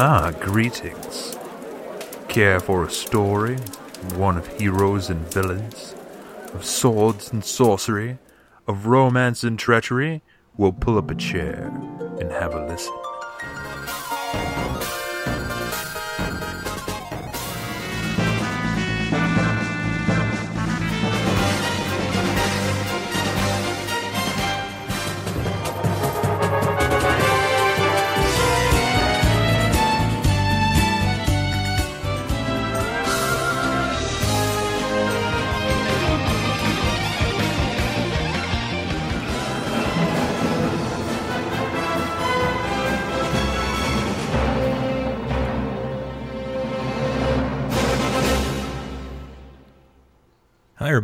Ah, greetings. Care for a story? One of heroes and villains? Of swords and sorcery? Of romance and treachery? We'll pull up a chair and have a listen.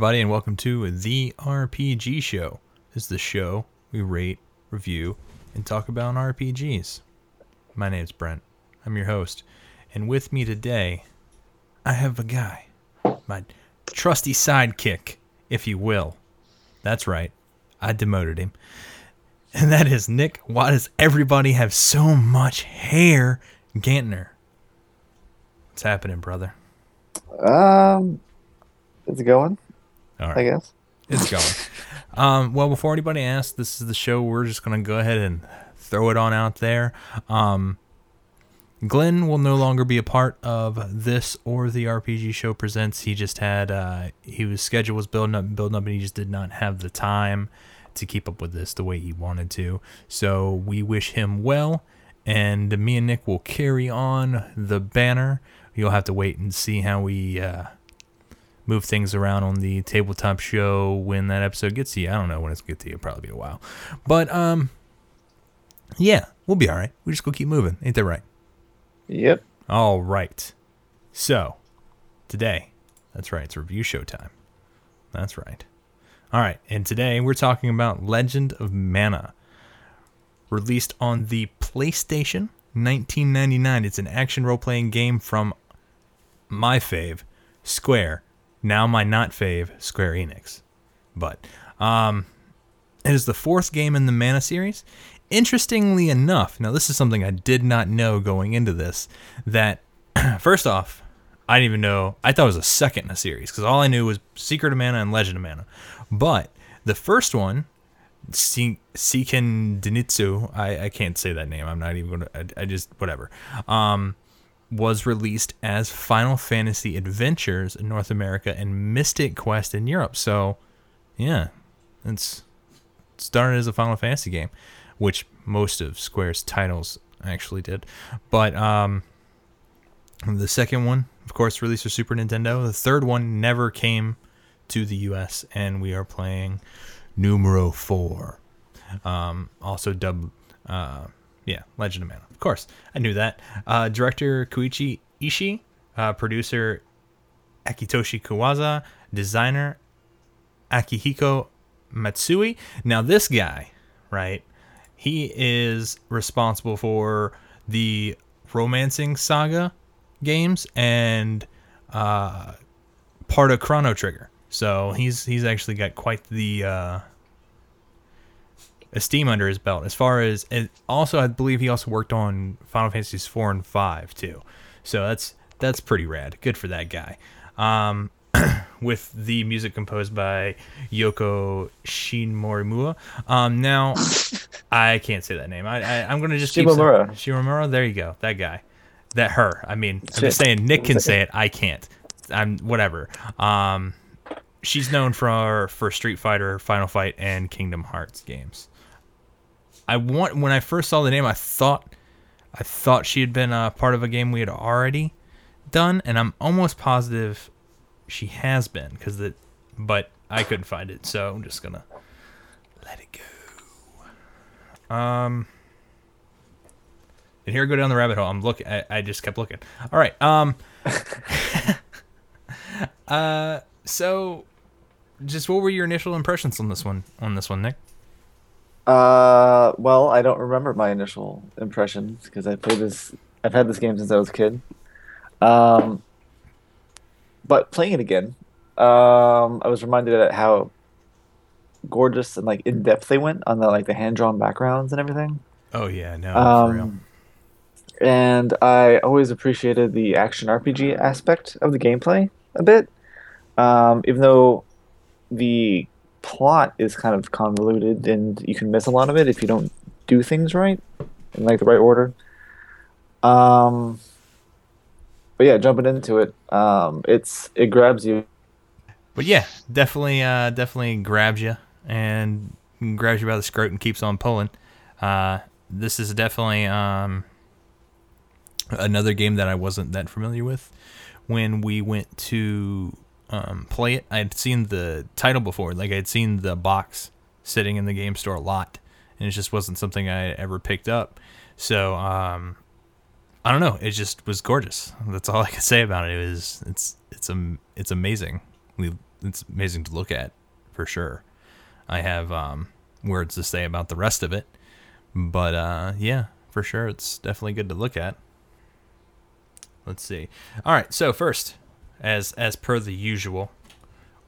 Everybody, and welcome to the RPG Show. This is the show we rate, review, and talk about RPGs. My name's Brent. I'm your host, and with me today, I have a guy, my trusty sidekick, if you will. That's right, I demoted him. And that is Nick. Why does everybody have so much hair? Gantner. What's happening, brother? Um, it's going, All right. I guess. It's going. um, well, before anybody asks, this is the show. We're just going to go ahead and throw it on out there. Um, Glenn will no longer be a part of this or the RPG show presents. He just had uh, he was schedule was building up, building up, and he just did not have the time to keep up with this the way he wanted to. So we wish him well, and me and Nick will carry on the banner. You'll have to wait and see how we. Uh, move things around on the tabletop show when that episode gets to you. I don't know when it's get to you. It'll probably be a while. But um yeah, we'll be all right. We just go keep moving. Ain't that right? Yep. All right. So, today, that's right, it's review show time. That's right. All right, and today we're talking about Legend of Mana. Released on the PlayStation 1999. It's an action role playing game from my fave, Square. Now my not fave, Square Enix. But um it is the fourth game in the Mana series. Interestingly enough, now this is something I did not know going into this, that first off, I didn't even know, I thought it was a second in a series, because all I knew was Secret of Mana and Legend of Mana. But the first one, Se- Seiken Denitsu, I, I can't say that name, I'm not even going to, I, I just, whatever, um, was released as Final Fantasy Adventures in North America and Mystic Quest in Europe. So, yeah, it's started as a Final Fantasy game, which most of Square's titles actually did. But um, the second one, of course, released for Super Nintendo. The third one never came to the U.S., and we are playing Numero Four, um, also dubbed, uh, yeah, Legend of Mana. Course, I knew that. Uh, director Koichi Ishii, uh, producer Akitoshi Kawazu, designer Akihiko Matsui. Now, this guy, right, he is responsible for the Romancing Saga games and uh, part of Chrono Trigger. So he's he's actually got quite the uh, esteem under his belt. As far as and also, I believe he also worked on Final Fantasies four and five too. So that's that's pretty rad. Good for that guy. Um, with the music composed by Yoko Shinmorimura. Um, now, I can't say that name. I, I I'm gonna just keep saying- Shimomura. Shimomura. There you go. That guy. That her. I mean, I'm just saying Nick can say it. I can't. I'm whatever. Um, she's known for for Street Fighter, Final Fight, and Kingdom Hearts games. I want when I first saw the name, I thought I thought she had been a part of a game we had already done, and I'm almost positive she has been because the but I couldn't find it, so I'm just gonna let it go. Um, and here I go down the rabbit hole. I'm looking. I just kept looking. All right. Um. uh. So, just what were your initial impressions on this one? On this one, Nick? Uh, well, I don't remember my initial impressions because I played this. I've had this game since I was a kid. Um, but playing it again, um, I was reminded at how gorgeous and like in depth they went on the like the hand drawn backgrounds and everything. Oh yeah, no. Um, and I always appreciated the action RPG aspect of the gameplay a bit. Um, even though the plot is kind of convoluted and you can miss a lot of it if you don't do things right in like the right order. Um, but yeah, jumping into it, um, it's it grabs you. But yeah, definitely, uh, definitely grabs you and grabs you by the skirt and keeps on pulling. Uh, this is definitely um, another game that I wasn't that familiar with when we went to um, play it. I had seen the title before, like I had seen the box sitting in the game store a lot, and it just wasn't something I ever picked up. So um, I don't know. It just was gorgeous. That's all I can say about it. It was it's it's um it's amazing. It's amazing to look at for sure. I have um, words to say about the rest of it, but uh, yeah, for sure, it's definitely good to look at. Let's see. All right, so first, as as per the usual,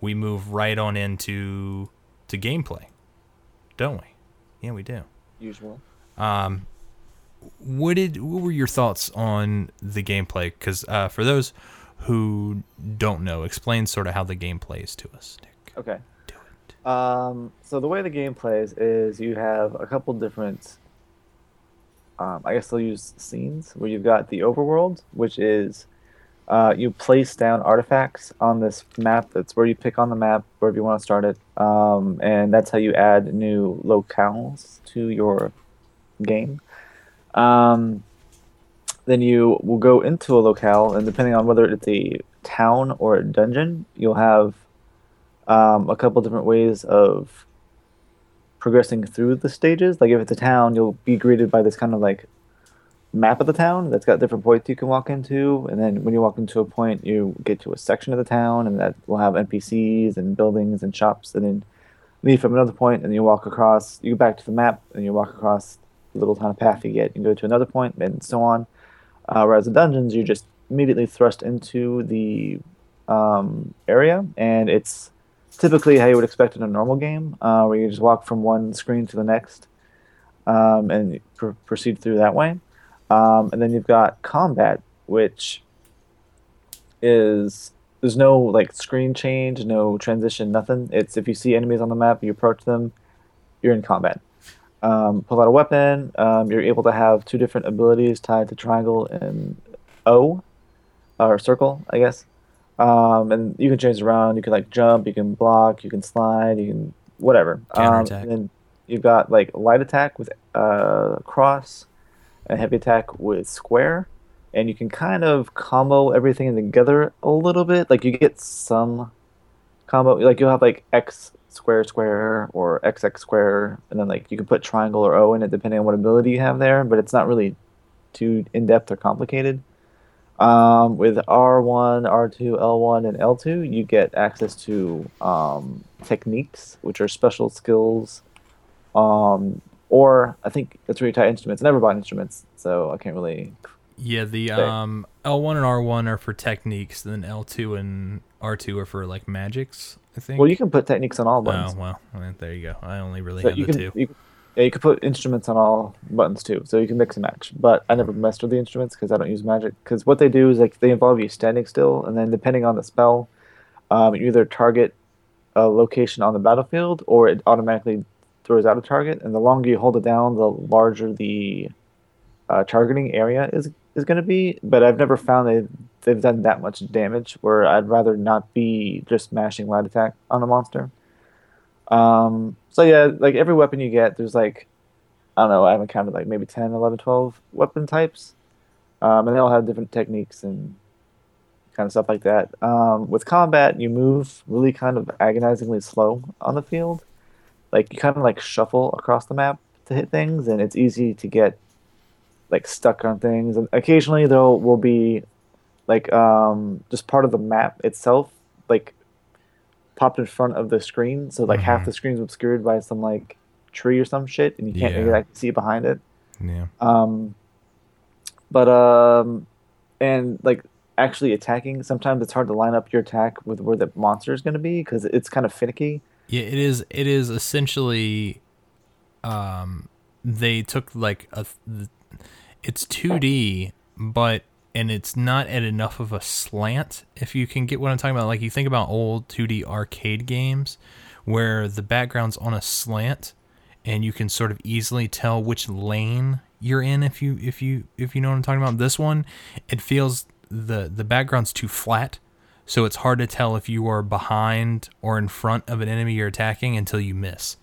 we move right on into to gameplay, don't we? Yeah, we do. Usual. Um, what did what were your thoughts on the gameplay? Because uh, for those who don't know, explain sort of how the game plays to us, Nick. Okay. Do it. Um, so the way the game plays is you have a couple different. Um, I guess they'll use scenes where you've got the overworld, which is uh, you place down artifacts on this map. That's where you pick on the map wherever you want to start it, um, and that's how you add new locales to your game. Um, then you will go into a locale, and depending on whether it's a town or a dungeon, you'll have um, a couple different ways of progressing through the stages. Like if it's a town, you'll be greeted by this kind of like map of the town that's got different points you can walk into, and then when you walk into a point, you get to a section of the town, and that will have NPCs and buildings and shops, and then leave from another point, and you walk across. You go back to the map, and you walk across the little of path you get, and go to another point, and so on. Uh, whereas in dungeons, you're just immediately thrust into the um, area, and it's typically how you would expect in a normal game, uh, where you just walk from one screen to the next um, and pr- proceed through that way. Um, and then you've got combat, which is there's no like screen change, no transition, nothing. It's if you see enemies on the map, you approach them, you're in combat. Um, pull out a weapon. Um, you're able to have two different abilities tied to triangle and O, or circle, I guess. Um, and you can change around. You can like jump, you can block, you can slide, you can whatever. Um, Counterattack. and then you've got like light attack with uh, cross, and heavy attack with square, and you can kind of combo everything together a little bit. Like you get some combo, like you'll have like X square square or XX square, and then like you can put triangle or O in it depending on what ability you have there. But it's not really too in depth or complicated. Um, with R1, R2, L1, and L2, you get access to um, techniques, which are special skills. Um, or I think that's where you tie instruments. I never bought instruments, so I can't really. Yeah, the um L1 and R1 are for techniques, and then L2 and R2 are for like magics, I think. Well, you can put techniques on all buttons. Oh, well, there you go. I only really So have the can, two. you, yeah, you can put instruments on all buttons too, so you can mix and match. But I never messed with the instruments because I don't use magic. Because what they do is like they involve you standing still, and then depending on the spell, um, you either target a location on the battlefield or it automatically throws out a target. And the longer you hold it down, the larger the uh, targeting area is is going to be. But I've never found they they've done that much damage. Where I'd rather not be just mashing light attack on a monster. Um, so yeah, like every weapon you get, there's like, I don't know, I haven't counted like maybe 10, 11, 12 weapon types. Um, and they all have different techniques and kind of stuff like that. Um, with combat, you move really kind of agonizingly slow on the field. Like you kind of like shuffle across the map to hit things, and it's easy to get like stuck on things. And occasionally there will be like um, just part of the map itself, like popped in front of the screen. So like half Mhm. the screen's obscured by some like tree or some shit, and you can't Yeah. exactly see behind it. yeah. Um, but um, and like actually attacking, sometimes it's hard to line up your attack with where the monster is going to be because it's kind of finicky. Yeah, it is. It is essentially, um, they took like a. it's 2D, but and it's not at enough of a slant. If you can get what I'm talking about, like you think about old 2D arcade games where the background's on a slant and you can sort of easily tell which lane you're in if you if you if you know what I'm talking about. This one, it feels the the background's too flat, so it's hard to tell if you are behind or in front of an enemy you're attacking until you miss.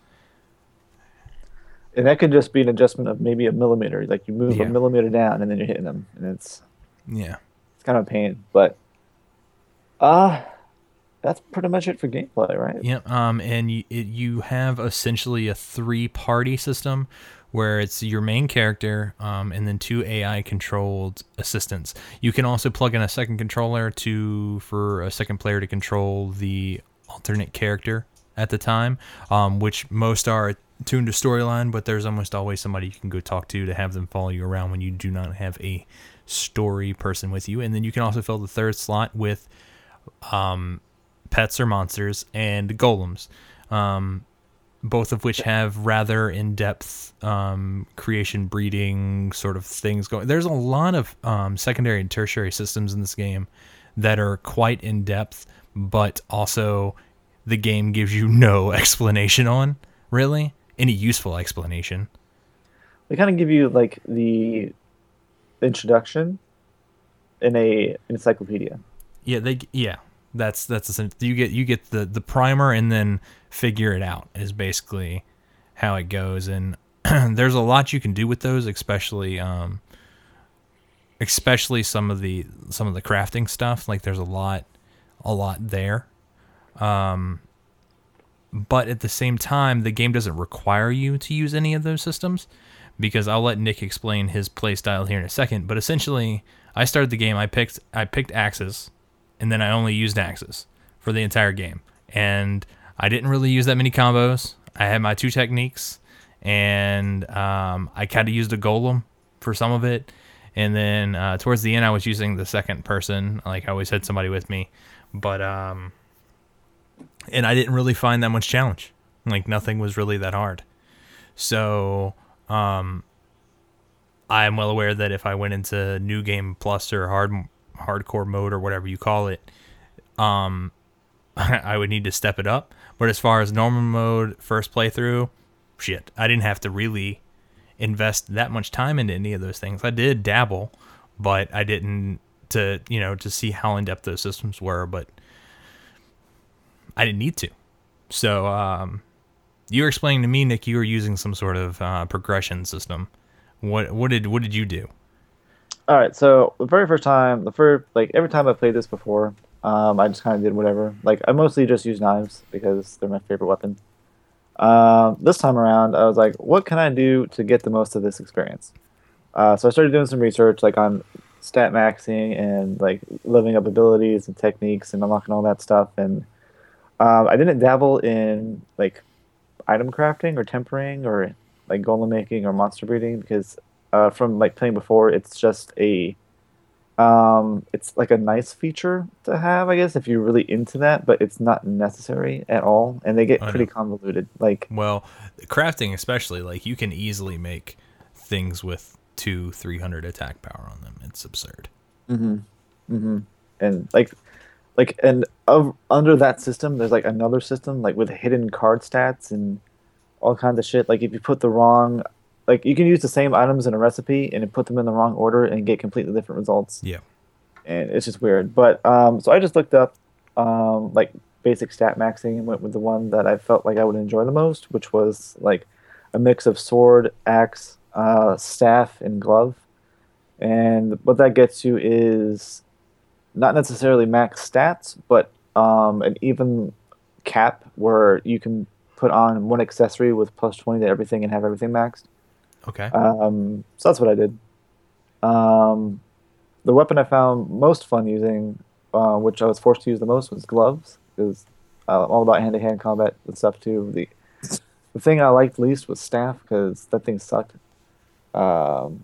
And that could just be an adjustment of maybe a millimeter. Like you move Yeah. a millimeter down and then you're hitting them, and it's Yeah. it's kind of a pain. But uh that's pretty much it for gameplay, right? Yep. Um, and you, it, you have essentially a three party system where it's your main character um, and then two AI controlled assistants. You can also plug in a second controller to for a second player to control the alternate character at the time, um, which most are tuned to storyline, but there's almost always somebody you can go talk to to have them follow you around when you do not have a story person with you. And then you can also fill the third slot with um, pets or monsters and golems, um, both of which have rather in-depth um, creation, breeding sort of things going. There's a lot of um, secondary and tertiary systems in this game that are quite in depth, but also the game gives you no explanation on really any useful explanation. They kind of give you like the introduction in a encyclopedia. Yeah, they yeah. That's that's you get you get the the primer and then figure it out is basically how it goes. And there's a lot you can do with those especially um especially some of the some of the crafting stuff. Like there's a lot a lot there. Um but at the same time the game doesn't require you to use any of those systems because I'll let Nick explain his play style here in a second. But essentially I started the game I picked I picked axes and then I only used axes for the entire game. And I didn't really use that many combos. I had my two techniques, and um, I kind of used a golem for some of it. And then uh, towards the end, I was using the second person. Like I always had somebody with me, but um, and I didn't really find that much challenge. Like nothing was really that hard. So um, I am well aware that if I went into new game plus or hard hardcore mode or whatever you call it, um, I would need to step it up. But as far as normal mode, first playthrough, shit, I didn't have to really invest that much time into any of those things. I did dabble, but I didn't to you know to see how in depth those systems were. But I didn't need to. So um, you were explaining to me, Nick, you were using some sort of uh, progression system. What what did what did you do? All right, so the very first time, the first like every time I played this before, um, I just kind of did whatever. Like I mostly just use knives because they're my favorite weapon. Um, this time around, I was like, what can I do to get the most of this experience? Uh, so I started doing some research, like on stat maxing and like living up abilities and techniques and unlocking all that stuff. And um, I didn't dabble in like item crafting or tempering or like golem making or monster breeding because uh, from like playing before, it's just a um, it's like a nice feature to have, I guess, if you're really into that, but it's not necessary at all, and they get I pretty know. convoluted. Like, Well, crafting especially, like you can easily make things with two, three hundred attack power on them. It's absurd. mm-hmm, mm-hmm. and like, like, and of under that system, there's like another system like with hidden card stats and all kinds of shit. Like, if you put the wrong, like, you can use the same items in a recipe and put them in the wrong order and get completely different results. Yeah. and it's just weird. But um, so I just looked up um, like basic stat maxing and went with the one that I felt like I would enjoy the most, which was like a mix of sword, axe, uh, staff, and glove. And what that gets you is not necessarily max stats, but um, an even cap where you can put on one accessory with plus 20 to everything and have everything maxed. Okay. Um, so that's what I did. Um, the weapon I found most fun using, uh, which I was forced to use the most, was gloves. Because uh, all about hand-to-hand combat and stuff too. The the thing I liked least was staff because that thing sucked. Um,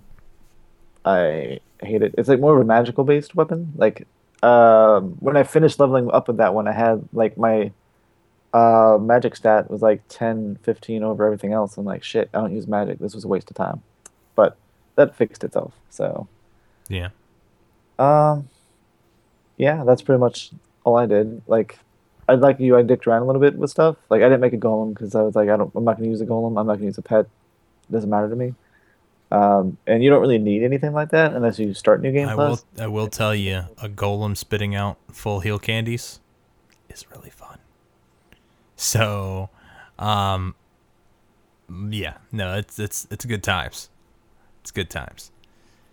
I hate it. It's like more of a magical-based weapon. Like um, when I finished leveling up with that one, I had like my uh, magic stat was like 10, 15 over everything else. I'm like, shit, I don't use magic. This was a waste of time. But that fixed itself. So Yeah. um, yeah, that's pretty much all I did. Like, I like you, I dicked around a little bit with stuff. Like, I didn't make a golem because I was like, I don't, I'm not gonna use a golem. I'm not gonna use a pet. It doesn't matter to me. Um, and you don't really need anything like that unless you start new game I plus. will I will tell you a golem spitting out full heal candies is really fun. So, um yeah, no, it's it's it's good times. It's good times.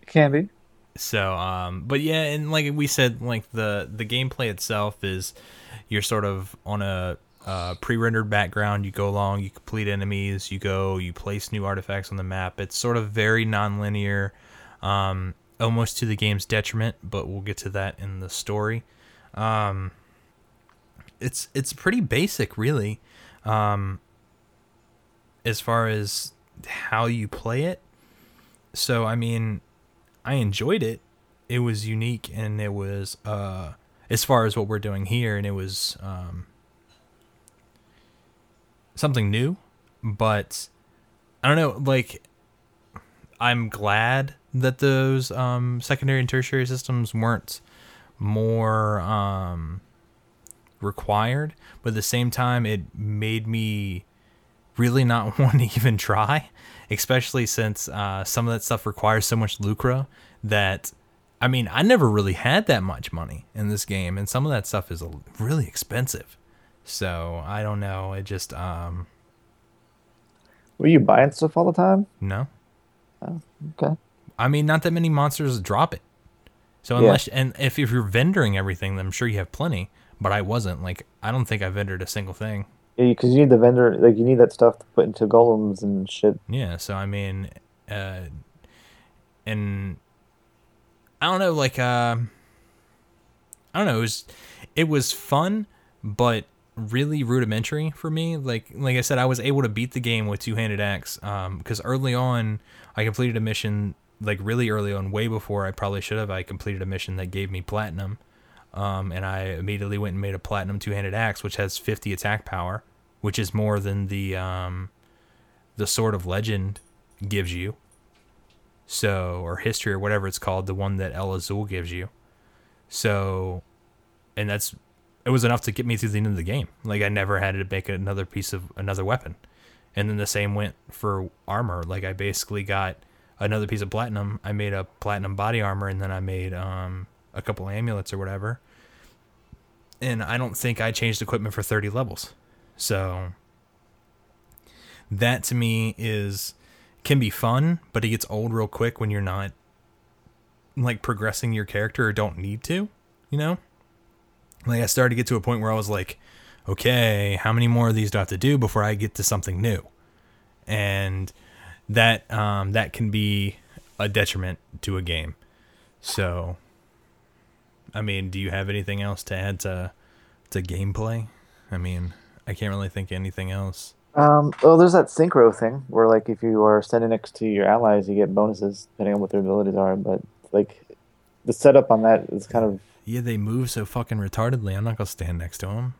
It can be. So, um, but yeah, and like we said, like the the gameplay itself is you're sort of on a uh, pre-rendered background. You go along, you complete enemies, you go, you place new artifacts on the map. It's sort of very non-linear, um, almost to the game's detriment. But we'll get to that in the story. Um, it's it's pretty basic, really, um, as far as how you play it. So, I mean, I enjoyed it. It was unique and it was uh as far as what we're doing here and it was um something new, but I don't know, like I'm glad that those um secondary and tertiary systems weren't more um required, but at the same time it made me really not want to even try, especially since uh, some of that stuff requires so much lucre that, I mean, I never really had that much money in this game, and some of that stuff is really expensive. So I don't know. It just um Were you buying stuff all the time? no. Okay. I mean, not that many monsters drop it. So Yeah. unless and if, if you're vendoring everything, then I'm sure you have plenty. But I wasn't. Like I don't think I vendored a single thing. Yeah, because you need the vendor, like you need that stuff to put into golems and shit. Yeah, so I mean, uh, and I don't know, like, uh, I don't know, it was, it was fun, but really rudimentary for me. Like, like I said, I was able to beat the game with two handed axe, um, because early on, I completed a mission, like really early on, way before I probably should have. I completed a mission that gave me platinum, um, and I immediately went and made a platinum two handed axe, which has 50 attack power, which is more than the, um, the Sword of Legend gives you. So, or history or whatever it's called, the one that El Azul gives you. So, and that's it was enough to get me through the end of the game. Like I never had to make another piece of another weapon. And then the same went for armor. Like I basically got another piece of platinum. I made a platinum body armor and then I made um a couple amulets or whatever. And I don't think I changed equipment for 30 levels. So that to me is can be fun, but it gets old real quick when you're not like progressing your character or don't need to, you know? Like I started to get to a point where I was like, okay, how many more of these do I have to do before I get to something new? And that um that can be a detriment to a game. So I mean, do you have anything else to add to to gameplay? I mean, I can't really think of anything else. Um, well, there's that synchro thing where, like, if you are standing next to your allies, you get bonuses depending on what their abilities are. But like, the setup on that is kind of. Yeah, they move so fucking retardedly. I'm not gonna stand next to them.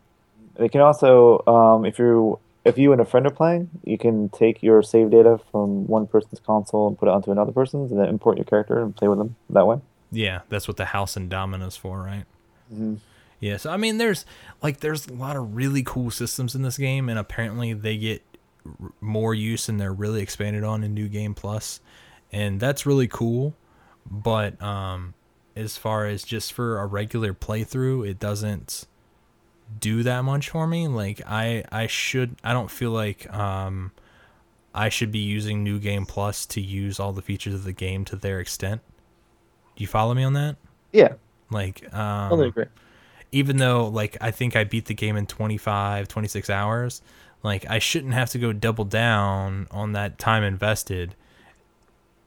They can also, um, if you if you and a friend are playing, you can take your save data from one person's console and put it onto another person's, and then import your character and play with them that way. Yeah, that's what the house and dominoes for, right? Mhm. Yeah, so I mean, there's like there's a lot of really cool systems in this game, and apparently they get r- more use and they're really expanded on in New Game Plus, and that's really cool. But um, as far as just for a regular playthrough, it doesn't do that much for me. Like I I should I don't feel like um I should be using New Game Plus to use all the features of the game to their extent. You follow me on that? Yeah, Like um totally agree. even though like I think I beat the game in 25, 26 hours, like I shouldn't have to go double down on that time invested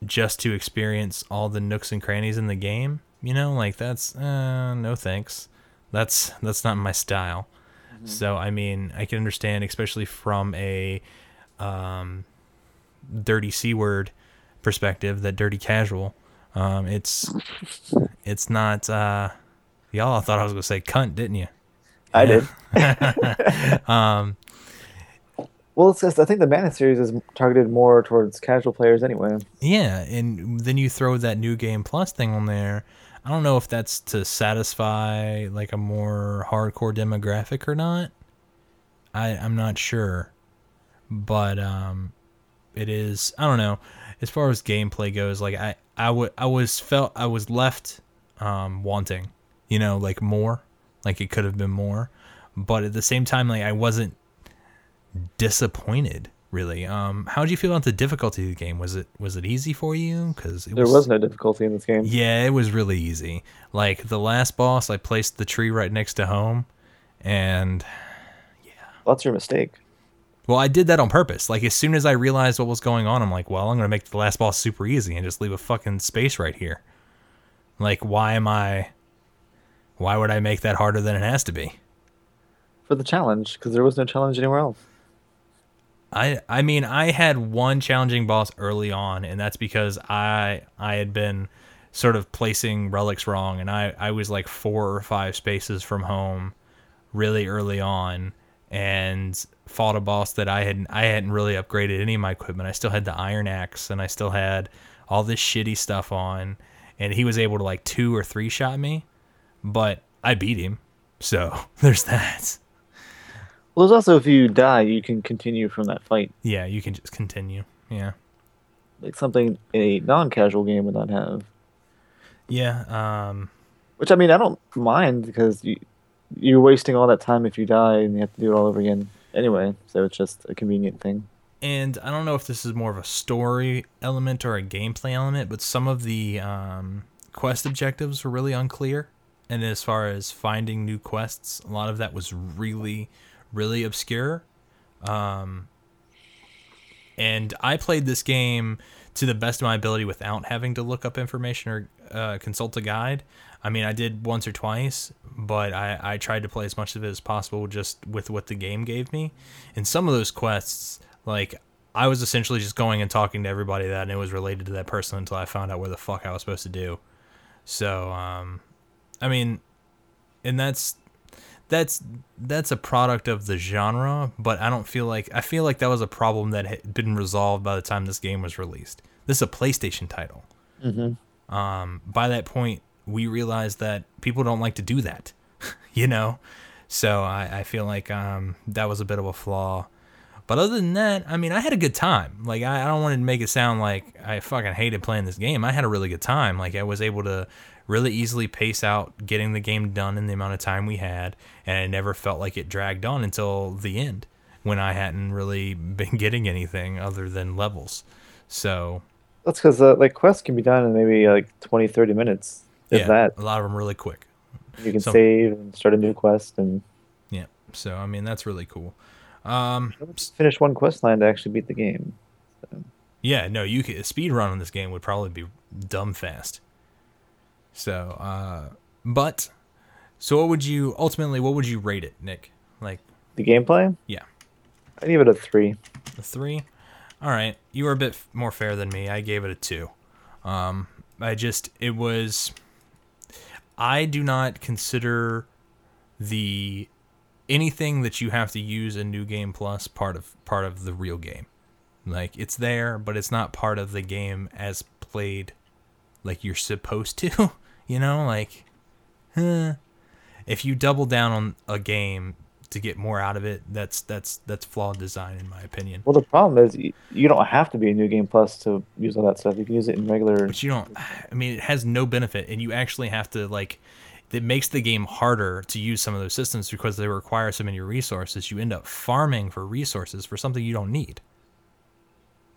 just to experience all the nooks and crannies in the game. You know, like that's uh, no thanks. That's that's not my style. So I mean, I can understand, especially from a um, dirty c word perspective, that dirty casual. Um, it's it's not. Uh, y'all thought I was gonna say cunt, didn't you? I Yeah. did. um, Well, it's just I think the Mana series is targeted more towards casual players anyway. Yeah, and then you throw that new game plus thing on there. I don't know if that's to satisfy like a more hardcore demographic or not. I I'm not sure. But um it is I don't know. As far as gameplay goes, like I I would I was felt I was left um wanting, you know, like more. Like it could have been more. But at the same time like I wasn't disappointed really. Um, how did you feel about the difficulty of the game? Was it was it easy for you? Because There was no difficulty in this game. yeah, it was really easy. Like the last boss, I placed the tree right next to home, and Well, that's your mistake. Well, I did that on purpose. Like as soon as I realized what was going on, I'm like, well, I'm gonna make the last boss super easy and just leave a fucking space right here. Like, why am I? Why would I make that harder than it has to be? For the challenge, because there was no challenge anywhere else. I I mean I had one challenging boss early on, and that's because I I had been sort of placing relics wrong, and I I was like four or five spaces from home, really early on, and fought a boss that I had I hadn't really upgraded any of my equipment. I still had the iron axe, and I still had all this shitty stuff on, and he was able to like two or three shot me, but I beat him, so there's that. Well, there's also if you die, you can continue from that fight. Yeah, you can just continue. Yeah. Like something a non-casual game would not have. Yeah, um, Which I mean, I don't mind because you you're wasting all that time if you die and you have to do it all over again anyway. So it's just a convenient thing. and I don't know if this is more of a story element or a gameplay element, but some of the um, quest objectives were really unclear. And as far as finding new quests, a lot of that was really, really obscure. Um, and I played this game to the best of my ability without having to look up information or uh, consult a guide. I mean, I did once or twice, but I, I tried to play as much of it as possible just with what the game gave me. And some of those quests, like, I was essentially just going and talking to everybody that and it was related to that person until I found out where the fuck I was supposed to do. So, um, I mean, and that's that's that's a product of the genre, but I don't feel like I feel like that was a problem that had been resolved by the time this game was released. This is a PlayStation title. Mm-hmm. Um, by that point, we realized that people don't like to do that, you know. So I, I feel like um, that was a bit of a flaw. But other than that, I mean, I had a good time. Like I, I don't want to make it sound like I fucking hated playing this game. I had a really good time. Like I was able to really easily pace out getting the game done in the amount of time we had, and I never felt like it dragged on until the end when I hadn't really been getting anything other than levels. So That's because uh, like quests can be done in maybe like 20, 30 minutes. Yeah, that a lot of them really quick. you can So- save and start a new quest and Yeah. So I mean that's really cool. Um finish one quest line to actually beat the game. yeah, no, you could a speed run on this game would probably be dumb fast. So uh but so what would you ultimately what would you rate it, Nick? Like The gameplay, yeah. I give it a three. A three? Alright. You were a bit more fair than me. I gave it a two. Um I just it was I do not consider the anything that you have to use in New Game Plus part of part of the real game. Like it's there, but it's not part of the game as played like you're supposed to. you know, like huh. if you double down on a game to get more out of it, that's that's that's flawed design in my opinion. Well, the problem is you don't have to be a new game plus to use all that stuff. You can use it in regular. But you don't. I mean, it has no benefit, and you actually have to like. It makes the game harder to use some of those systems because they require so many resources. You end up farming for resources for something you don't need.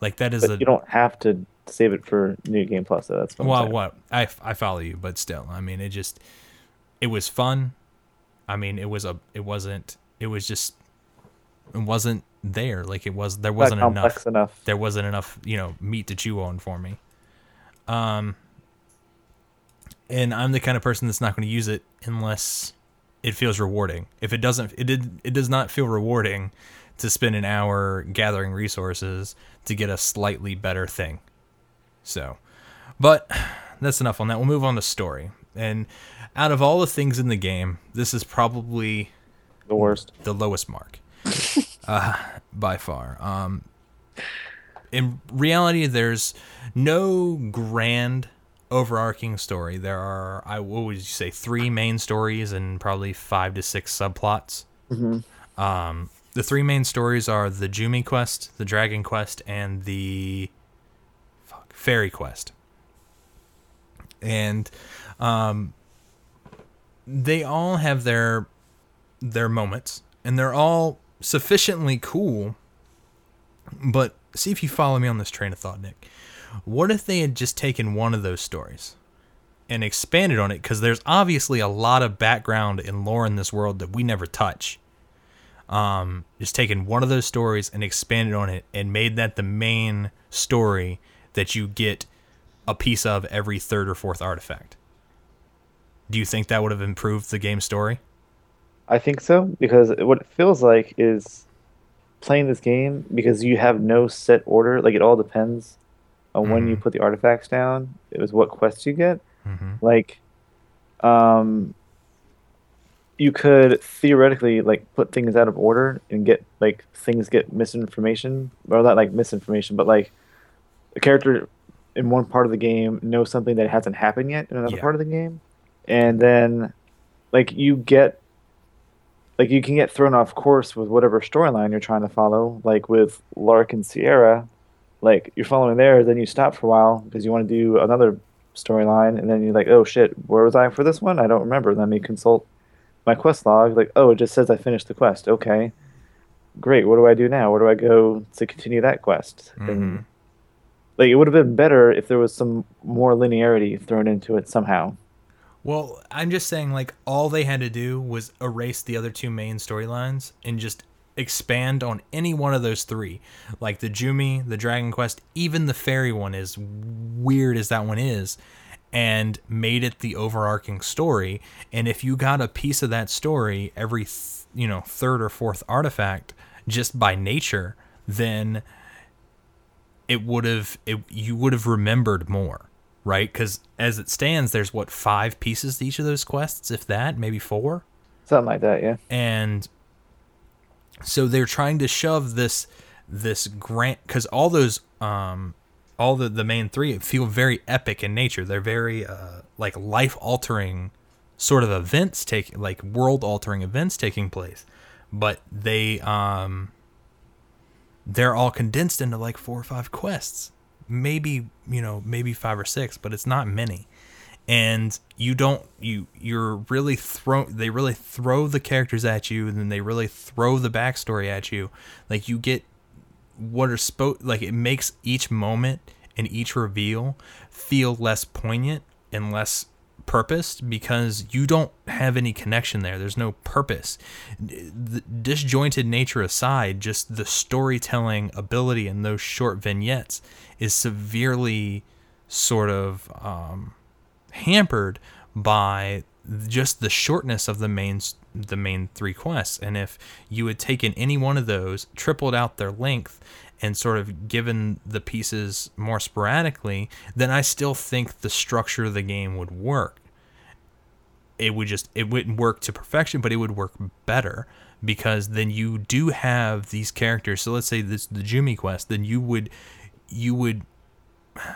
Like that is But a you don't have to save it for new game plus. So that's what well, what I I follow you, but still, I mean, it just it was fun. I mean, it was a it wasn't it was just it wasn't there. Like it was there wasn't enough enough. there wasn't enough, you know, meat to chew on for me. Um, and I'm the kind of person that's not going to use it unless it feels rewarding. If it doesn't, it did, it does not feel rewarding to spend an hour gathering resources to get a slightly better thing. So, but that's enough on that. We'll move on to story. And out of all the things in the game, this is probably The worst. the lowest mark. by far. Um, in reality, there's no grand overarching story. There are, I what would you say, three main stories and probably five to six subplots. Um, the three main stories are the Jumi quest, the Dragon quest, and the fuck, Fairy quest. And um, they all have their their moments, and they're all sufficiently cool. But see if you follow me on this train of thought, Nick. What if they had just taken one of those stories and expanded on it? Because there's obviously a lot of background and lore in this world that we never touch. Um, just taken one of those stories and expanded on it and made that the main story that you get a piece of every third or fourth artifact. Do you think that would have improved the game story? I think so because what it feels like is playing this game because you have no set order. Like it all depends on when you put the artifacts down. It was what quests you get. Like, um, you could theoretically like put things out of order and get like things get misinformation or not like misinformation, but like a character in one part of the game knows something that hasn't happened yet in another Yeah. part of the game, and then like you get like you can get thrown off course with whatever storyline you're trying to follow. Like with Larc and Sierra, like you're following there, then you stop for a while because you want to do another storyline, and then you're like, oh shit, where was I for this one? I don't remember. Let me consult my quest log. Like, oh, it just says I finished the quest. Okay, great. What do I do now? Where do I go to continue that quest? And mm-hmm. like, it would have been better if there was some more linearity thrown into it somehow. Well, I'm just saying, like, all they had to do was erase the other two main storylines and just expand on any one of those three. Like the Jumi, the Dragon Quest, even the Fairy one, is weird as that one is, and made it the overarching story. And if you got a piece of that story every, th- you know, third or fourth artifact just by nature, then it would have it you would have remembered more right? Because as it stands there's what five pieces to each of those quests if that maybe four? Something like that, yeah. and so they're trying to shove this this grant because all those um all the the main three feel very epic in nature. They're very uh like life altering sort of events take like world altering events taking place. But they um they're all condensed into like four or five quests maybe you know maybe five or six but it's not many. And you don't you you're really throw they really throw the characters at you and then they really throw the backstory at you. Like you get what are spo like it makes each moment and each reveal feel less poignant and less purposed because you don't have any connection there. There's no purpose. The disjointed nature aside just the storytelling ability in those short vignettes is severely sort of um, hampered by just the shortness of the main the main three quests. And if you had taken any one of those tripled out their length and sort of given the pieces more sporadically then i still think the structure of the game would work it would just it wouldn't work to perfection but it would work better because then you do have these characters so let's say this the Jumi quest then you would you would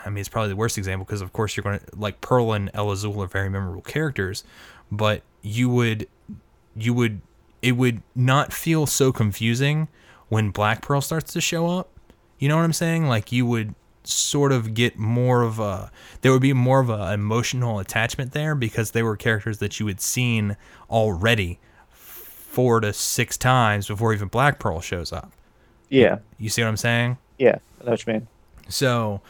I mean, it's probably the worst example because, of course, you're going to like Pearl and El Azul are very memorable characters, but you would, you would, it would not feel so confusing when Black Pearl starts to show up. You know what I'm saying? Like you would sort of get more of a, there would be more of a emotional attachment there because they were characters that you had seen already four to six times before even Black Pearl shows up. Yeah, You see what I'm saying? yeah. Know what you mean. So,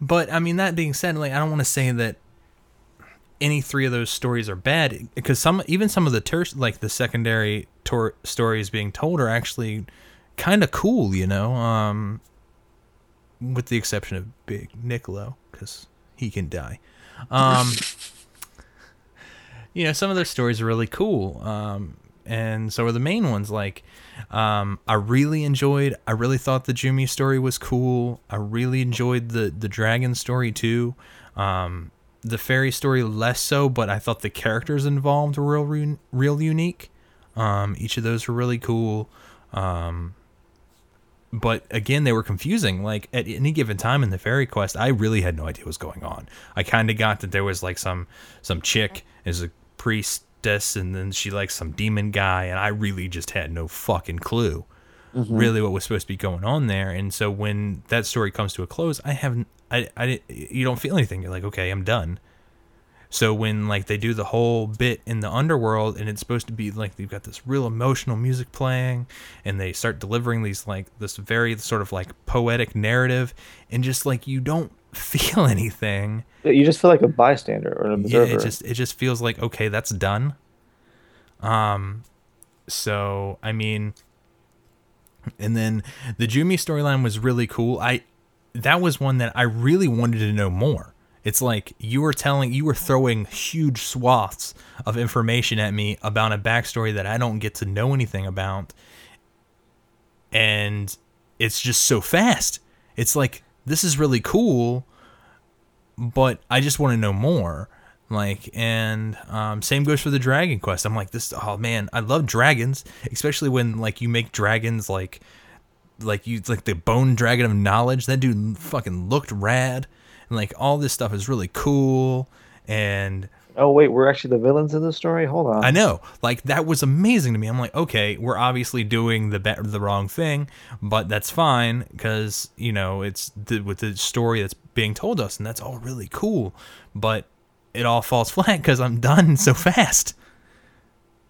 but I mean, that being said, like I don't want to say that any three of those stories are bad because some, even some of the ter- like the secondary tor- stories being told are actually kind of cool, you know. Um, with the exception of Big Niccolo because he can die. Um, you know, some of their stories are really cool. Um, and so are the main ones. Like, um, I really enjoyed. I really thought the Jumi story was cool. I really enjoyed the the dragon story too. Um, the fairy story less so, but I thought the characters involved were real real unique. Um, each of those were really cool. Um, but again, they were confusing. Like at any given time in the fairy quest, I really had no idea what was going on. I kind of got that there was like some some chick is a priestess, and then she likes some demon guy, and I really just had no fucking clue, mm-hmm. really what was supposed to be going on there. And so when that story comes to a close, I haven't, I, I, you don't feel anything. You're like, okay, I'm done. So when like they do the whole bit in the underworld and it's supposed to be like they've got this real emotional music playing and they start delivering these like this very sort of like poetic narrative and just like you don't feel anything. You just feel like a bystander or an observer. Yeah, it just it just feels like okay, that's done. Um so I mean and then the Jumi storyline was really cool. I that was one that I really wanted to know more. It's like you were telling you were throwing huge swaths of information at me about a backstory that I don't get to know anything about. And it's just so fast. It's like this is really cool, but I just want to know more. Like, and um, same goes for the Dragon Quest. I'm like, this. Oh man, I love dragons, especially when like you make dragons like, like you like the Bone Dragon of Knowledge. That dude fucking looked rad, and like all this stuff is really cool. And oh wait, we're actually the villains in the story. Hold on. I know, like that was amazing to me. I'm like, okay, we're obviously doing the be- the wrong thing, but that's fine because you know it's the, with the story that's being told us, and that's all really cool. But it all falls flat because I'm done so fast.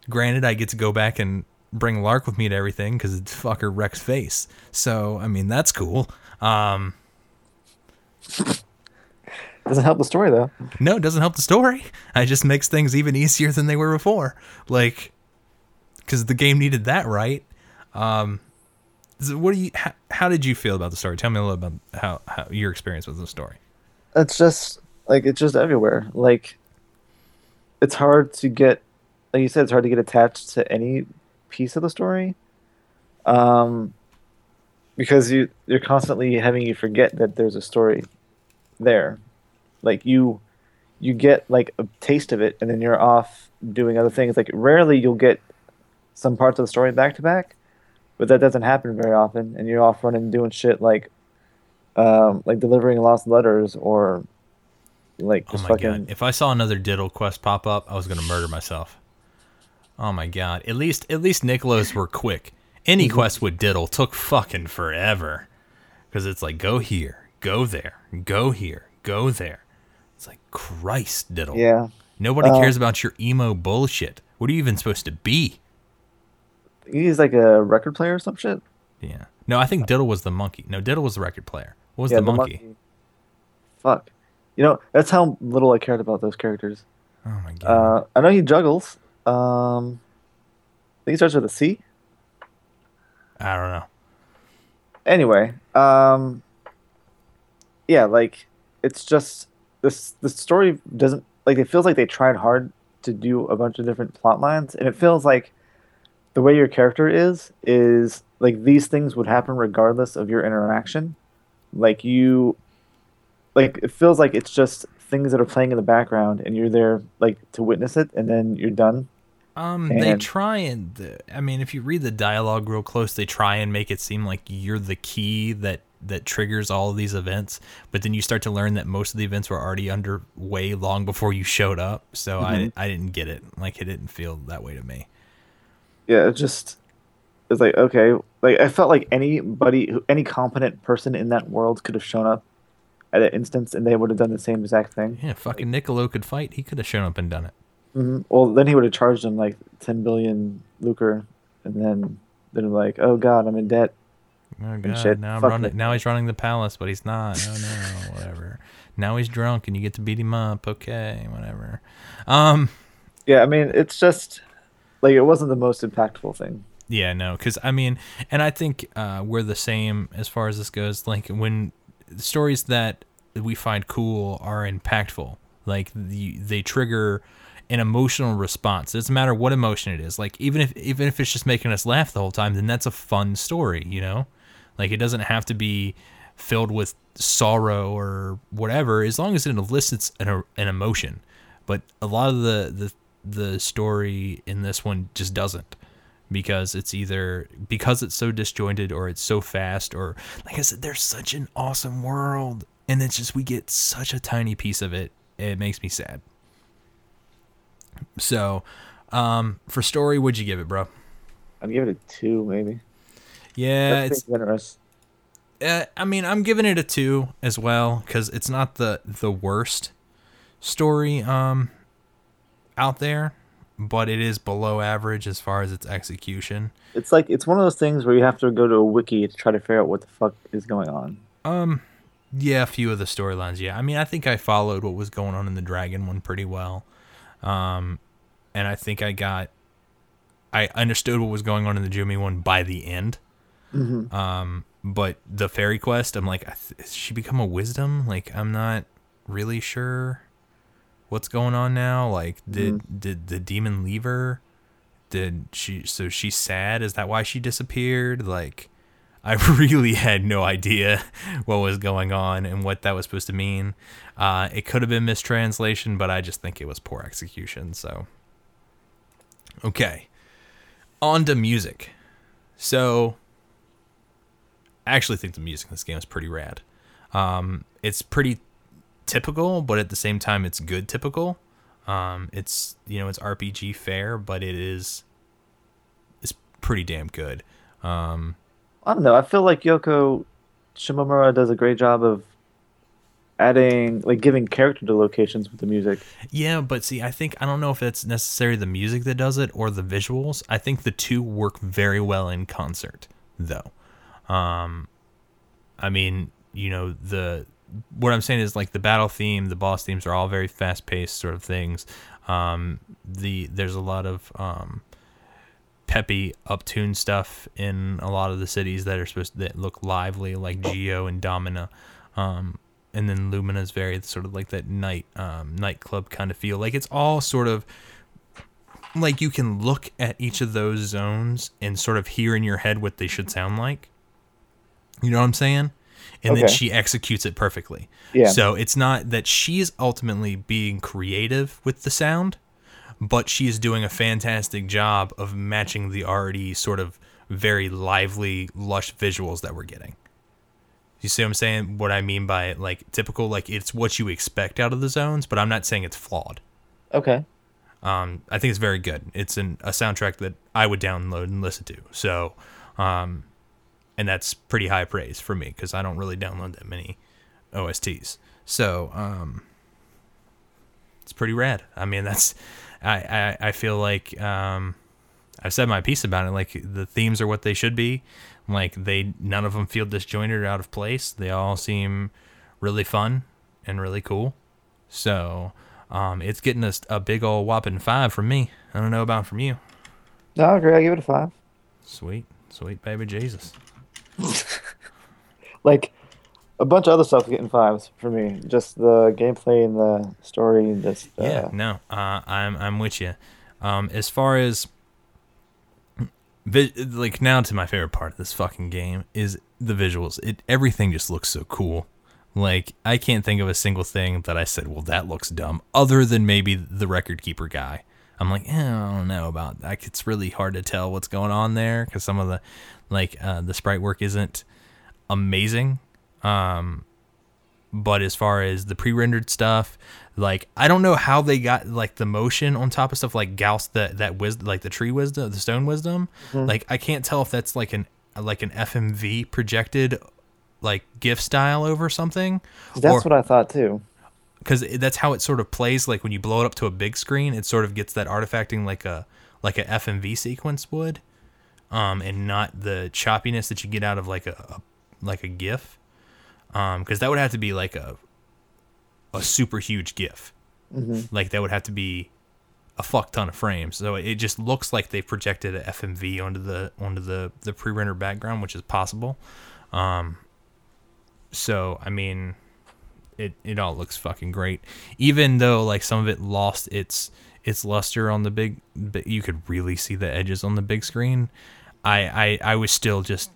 Granted, I get to go back and bring Larc with me to everything because it's fucker wrecks face. So I mean, that's cool. Um, Doesn't help the story though. No, it doesn't help the story. It just makes things even easier than they were before. Like, because the game needed that, right? Um, what do you? How, how did you feel about the story? Tell me a little about how, how your experience with the story. It's just like it's just everywhere. Like it's hard to get like you said, it's hard to get attached to any piece of the story. Um because you you're constantly having you forget that there's a story there. Like you you get like a taste of it and then you're off doing other things. Like rarely you'll get some parts of the story back to back, but that doesn't happen very often and you're off running doing shit like um, like delivering lost letters or like Oh my fucking god! If I saw another Diddle quest pop up, I was gonna murder myself. Oh my god! At least at least Niccolo's were quick. Any quest with Diddle took fucking forever, because it's like go here, go there, go here, go there. It's like Christ, Diddle. yeah. Nobody Uh, cares about your emo bullshit. What are you even supposed to be? He's like a record player or some shit. Yeah. No, I think Diddle was the monkey. No, Diddle was the record player. What was yeah, the, monkey? Fuck. You know that's how little I cared about those characters. Oh my god. Uh, I know he juggles. Um, I think he starts with a C. I don't know. Anyway, um, yeah, like it's just this. The story doesn't like it feels like they tried hard to do a bunch of different plot lines, and it feels like the way your character is is like these things would happen regardless of your interaction. Like you, like it feels like it's just things that are playing in the background, and you're there like to witness it, and then you're done. Um, they try and I mean, if you read the dialogue real close, they try and make it seem like you're the key that that triggers all of these events. But then you start to learn that most of the events were already underway long before you showed up. So I I didn't get it. Like it didn't feel that way to me. yeah, it just it's like okay, like I felt like anybody, any competent person in that world could have shown up at an instance, and they would have done the same exact thing. Yeah, fucking Niccolo could fight. He could have shown up and done it. hmm Well, then he would have charged him like ten billion lucre, and then then like, oh god, I'm in debt. Oh god! Now I'm running. Now he's running the palace, but he's not. Oh no, whatever. Now he's drunk, and you get to beat him up. Okay, whatever. Um, Yeah, I mean, it's just like it wasn't the most impactful thing. yeah, no, because I mean, and I think uh, we're the same as far as this goes. Like when stories that we find cool are impactful, like the, they trigger an emotional response. It doesn't matter what emotion it is. Like even if even if it's just making us laugh the whole time, then that's a fun story, you know. Like it doesn't have to be filled with sorrow or whatever, as long as it elicits an, an emotion. But a lot of the, the the story in this one just doesn't, because it's either because it's so disjointed or it's so fast or like I said, there's such an awesome world and it's just we get such a tiny piece of it. It makes me sad. So, um, for story, would you give it, bro? I'd give it a two, maybe. Yeah, That's it's generous. uh, I mean, I'm giving it a two as well because it's not the the worst story um out there, but it is below average as far as its execution. It's like it's one of those things where you have to go to a wiki to try to figure out what the fuck is going on. Um, yeah, a few of the storylines. Yeah, I mean, I think I followed what was going on in the dragon one pretty well, um, and I think I got, I understood what was going on in the Jumi one by the end. Um, but the fairy quest, I'm like, has she become a wisdom? Like, I'm not really sure what's going on now. Like, did did the demon leave her? Did she? So she's sad. Is that why she disappeared? Like, I really had no idea what was going on and what that was supposed to mean. Uh, it could have been mistranslation, but I just think it was poor execution. So, okay, on to music. So, I actually think the music in this game is pretty rad. Um, it's pretty typical, but at the same time, it's good typical. Um, it's you know it's RPG fair, but it is it's pretty damn good. Um, I don't know. I feel like Yoko Shimomura does a great job of adding, like, giving character to locations with the music. Yeah, but see, I think I don't know if it's necessarily the music that does it or the visuals. I think the two work very well in concert, though. Um, I mean, you know, the what I'm saying is like the battle theme, the boss themes are all very fast paced sort of things. Um, the there's a lot of um, peppy uptune stuff in a lot of the cities that are supposed to, that look lively, like Geo and Domina. Um, and then Lumina's very sort of like that night um, nightclub kind of feel. Like it's all sort of like you can look at each of those zones and sort of hear in your head what they should sound like. You know what I'm saying? And then she executes it perfectly. Yeah. So it's not that she's ultimately being creative with the sound, but she is doing a fantastic job of matching the already sort of very lively, lush visuals that we're getting. You see what I'm saying? What I mean by it, like typical, like it's what you expect out of the zones, but I'm not saying it's flawed. Okay. Um, I think it's very good. It's an, a soundtrack that I would download and listen to. So, um, and that's pretty high praise for me because I don't really download that many OSTs. So, um, it's pretty rad. I mean, that's I I, I feel like um, I've said my piece about it. Like the themes are what they should be. Like they none of them feel disjointed or out of place. They all seem really fun and really cool. So um, it's getting a, a big old whopping five from me. I don't know about from you. No, I agree. I give it a five. Sweet, sweet baby Jesus. Like, a bunch of other stuff getting fives for me. Just the gameplay and the story. Just uh, Yeah, no, uh, I'm I'm with you. Um, as far as like now to my favorite part of this fucking game is the visuals. It everything just looks so cool. Like I can't think of a single thing that I said, well, that looks dumb, other than maybe the record keeper guy. I'm like, eh, I don't know about that. It's really hard to tell what's going on there because some of the like uh, the sprite work isn't amazing. Um, but as far as the pre-rendered stuff, like I don't know how they got like the motion on top of stuff like Gauss that that wisdom like the tree wisdom the stone wisdom. Like I can't tell if that's like an like an FMV projected like GIF style over something. That's what I thought too. Because that's how it sort of plays. Like when you blow it up to a big screen, it sort of gets that artifacting like a like a FMV sequence would, um, and not the choppiness that you get out of like a, a like a GIF. Um, because that would have to be like a a super huge GIF. Like that would have to be a fuck ton of frames. So it just looks like they projected a FMV onto the onto the the pre-render background, which is possible. Um, so I mean, it it all looks fucking great. Even though like some of it lost its its luster on the big, you could really see the edges on the big screen. I I I was still just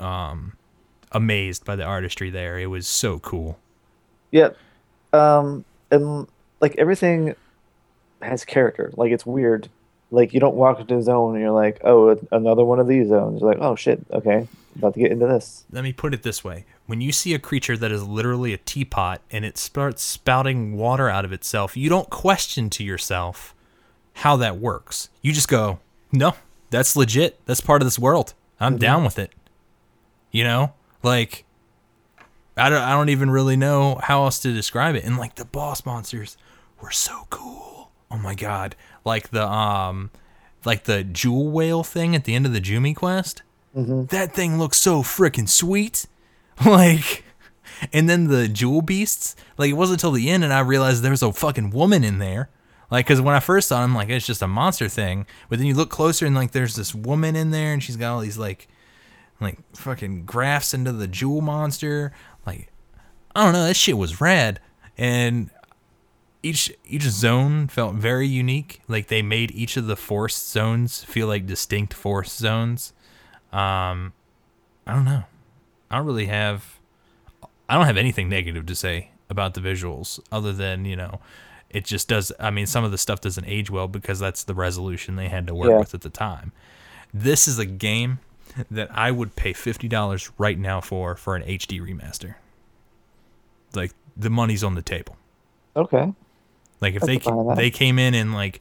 um amazed by the artistry there. It was so cool. Yep. Um, and like everything has character. Like it's weird. like you don't walk into a zone and you're like, oh, another one of these zones. You're like, oh shit, okay, about to get into this. Let me put it this way: when you see a creature that is literally a teapot and it starts spouting water out of itself, you don't question to yourself how that works. You just go, no, that's legit. That's part of this world. I'm down with it. You know, like I don't I don't even really know how else to describe it. And like the boss monsters were so cool. Oh my god. Like the um like the jewel whale thing at the end of the Jumi quest. Mm-hmm. That thing looks so freaking sweet. Like and then the jewel beasts, like it wasn't until the end and I realized there was a fucking woman in there. Like, cause when I first saw him, like it's just a monster thing. But then you look closer and like there's this woman in there and she's got all these like, like fucking grafts into the jewel monster. Like, I don't know, that shit was rad. And each each zone felt very unique. Like they made each of the forest zones feel like distinct forest zones. Um, I don't know. I don't really have. I don't have anything negative to say about the visuals, other than you know, it just does. I mean, some of the stuff doesn't age well because that's the resolution they had to work Yeah. with at the time. This is a game that I would pay fifty dollars right now for for an HD remaster. Like the money's on the table. Okay. Like if I they can find that. they came in and like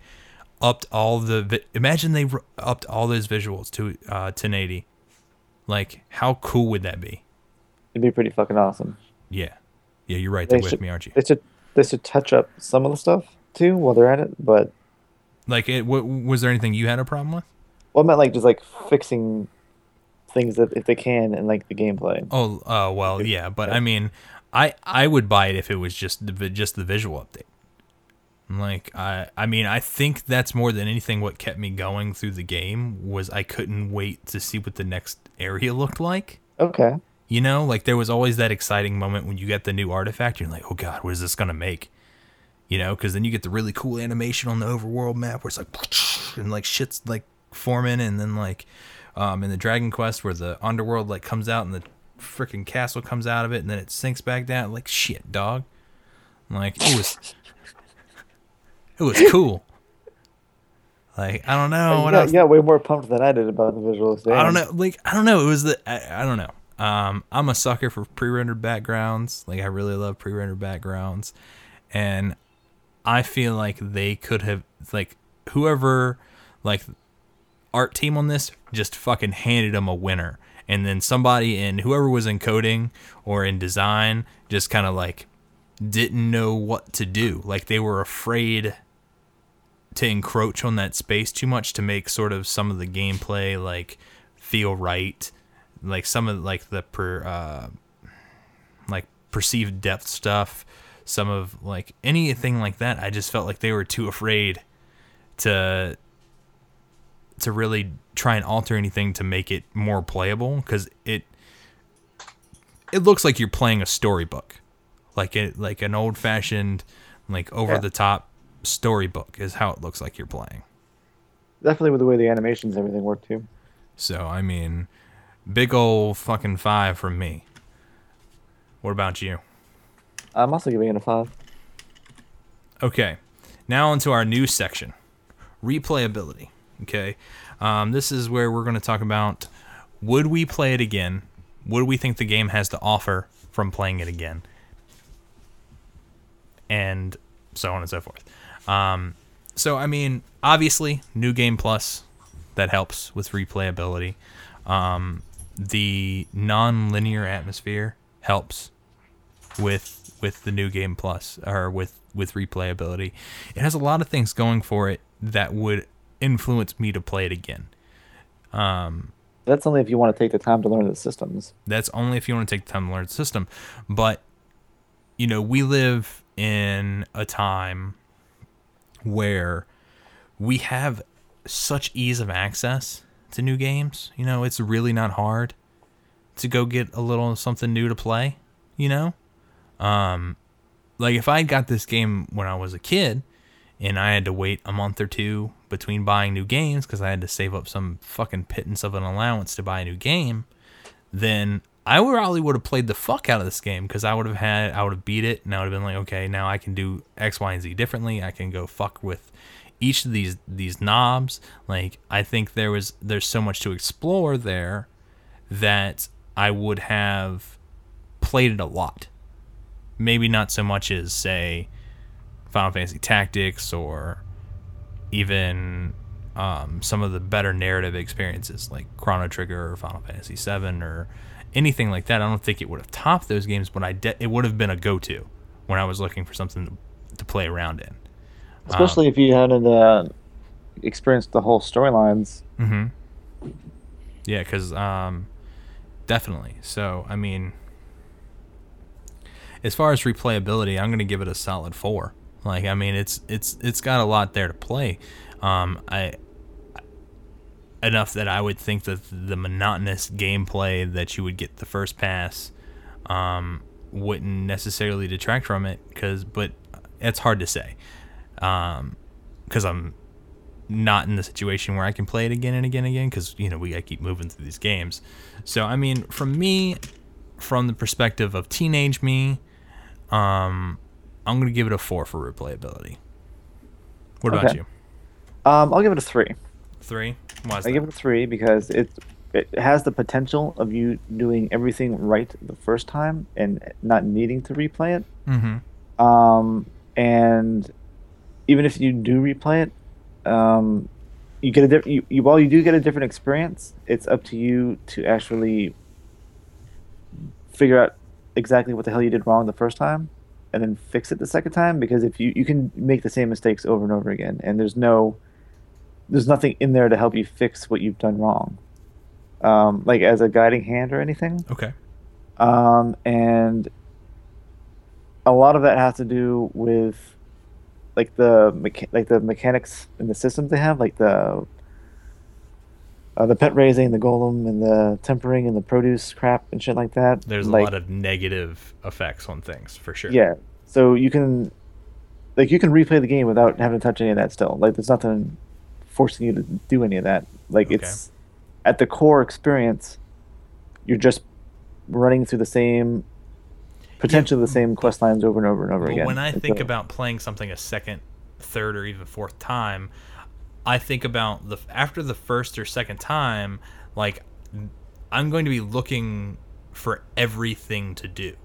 upped all the vi- imagine they upped all those visuals to uh 1080. Like how cool would that be? It'd be pretty fucking awesome. Yeah. Yeah, you're right They with should- me, aren't you? They should they should touch up some of the stuff too while they're at it, but Like it w- was there anything you had a problem with? well, I meant like just like fixing things that if they can in like the gameplay. Oh, uh well, yeah, but I mean, I I would buy it if it was just the just the visual update. Like I I mean, I think that's more than anything what kept me going through the game was I couldn't wait to see what the next area looked like. Okay. You know, like there was always that exciting moment when you get the new artifact. You're like, oh god, what is this gonna make? You know, because then you get the really cool animation on the overworld map where it's like, and like shit's like forming, and then like, um, in the Dragon Quest where the underworld like comes out and the freaking castle comes out of it, and then it sinks back down. Like shit, dog. Like it was, it was cool. Like I don't know what else. got way more pumped than I did about the visuals. I don't know. Like I don't know. It was the I, I don't know. Um, I'm a sucker for pre-rendered backgrounds. Like I really love pre-rendered backgrounds, and I feel like they could have like whoever like art team on this just fucking handed them a winner, and then somebody in whoever was in coding or in design just kind of like didn't know what to do. Like they were afraid to encroach on that space too much to make sort of some of the gameplay like feel right. Like some of like the per uh like perceived depth stuff. Some of like anything like that i just felt like they were too afraid to to really try and alter anything to make it more playable. Because it it looks like you're playing a storybook. Like it like an old fashioned like over the top storybook is how it looks like you're playing Definitely with the way the animations and everything work too. so i mean big ol' fucking five from me what about you I'm also giving it a five. Okay, now onto our new section, replayability. Okay, um, this is where we're going to talk about would we play it again? What do we think the game has to offer from playing it again? And so on and so forth. Um, so, I mean, obviously, New Game Plus, that helps with replayability. Um, the non linear atmosphere helps with with the new game plus or with with replayability it has a lot of things going for it that would influence me to play it again Um, That's only if you want to take the time to learn the systems. that's only if you want to take the time to learn the system but you know we live in a time where we have such ease of access to new games. You know it's really not hard to go get a little something new to play you know? Um like if i got this game when i was a kid and i had to wait a month or two between buying new games because i had to save up some fucking pittance of an allowance to buy a new game then I would probably would have played the fuck out of this game because I would have had I would have beat it and I would have been like, okay, now I can do X, Y, and Z differently. I can go fuck with each of these these knobs like i think there was there's so much to explore there that i would have played it a lot maybe not so much as say final fantasy tactics or even um, some of the better narrative experiences like chrono trigger or final fantasy 7 or anything like that i don't think it would have topped those games but i de- it would have been a go-to when i was looking for something to, to play around in Especially if you hadn't uh, experienced the whole storylines. Mm-hmm. Yeah, because um, definitely. So I mean, as far as replayability, I'm gonna give it a solid four. Like I mean, it's it's it's got a lot there to play. Um, I enough that I would think that the monotonous gameplay that you would get the first pass um, wouldn't necessarily detract from it. Because, but it's hard to say. Um, because I'm not in the situation where I can play it again and again and again because you know we I keep moving through these games. So I mean, from me, from the perspective of teenage me, um, I'm gonna give it a four for replayability. What about you? Um, I'll give it a three. Three? Why I that? give it a three because it it has the potential of you doing everything right the first time and not needing to replay it. mm-hmm. Um, and even if you do replay it, um, you get a diff- you, you while you do get a different experience, it's up to you to actually figure out exactly what the hell you did wrong the first time and then fix it the second time because if you you can make the same mistakes over and over again and there's no there's nothing in there to help you fix what you've done wrong um, like as a guiding hand or anything Okay. um, and a lot of that has to do with like the mecha- like the mechanics and the systems they have, like the uh, the pet raising, the golem, and the tempering, and the produce crap and shit like that. There's like, a lot of negative effects on things for sure. yeah. So you can like you can replay the game without having to touch any of that. Still, like there's nothing forcing you to do any of that. Like Okay. it's at the core experience, you're just running through the same potentially the same quest lines over and over and over But again. when I think about playing something a second, third, or even fourth time, I think about the after the first or second time, like I'm going to be looking for everything to do.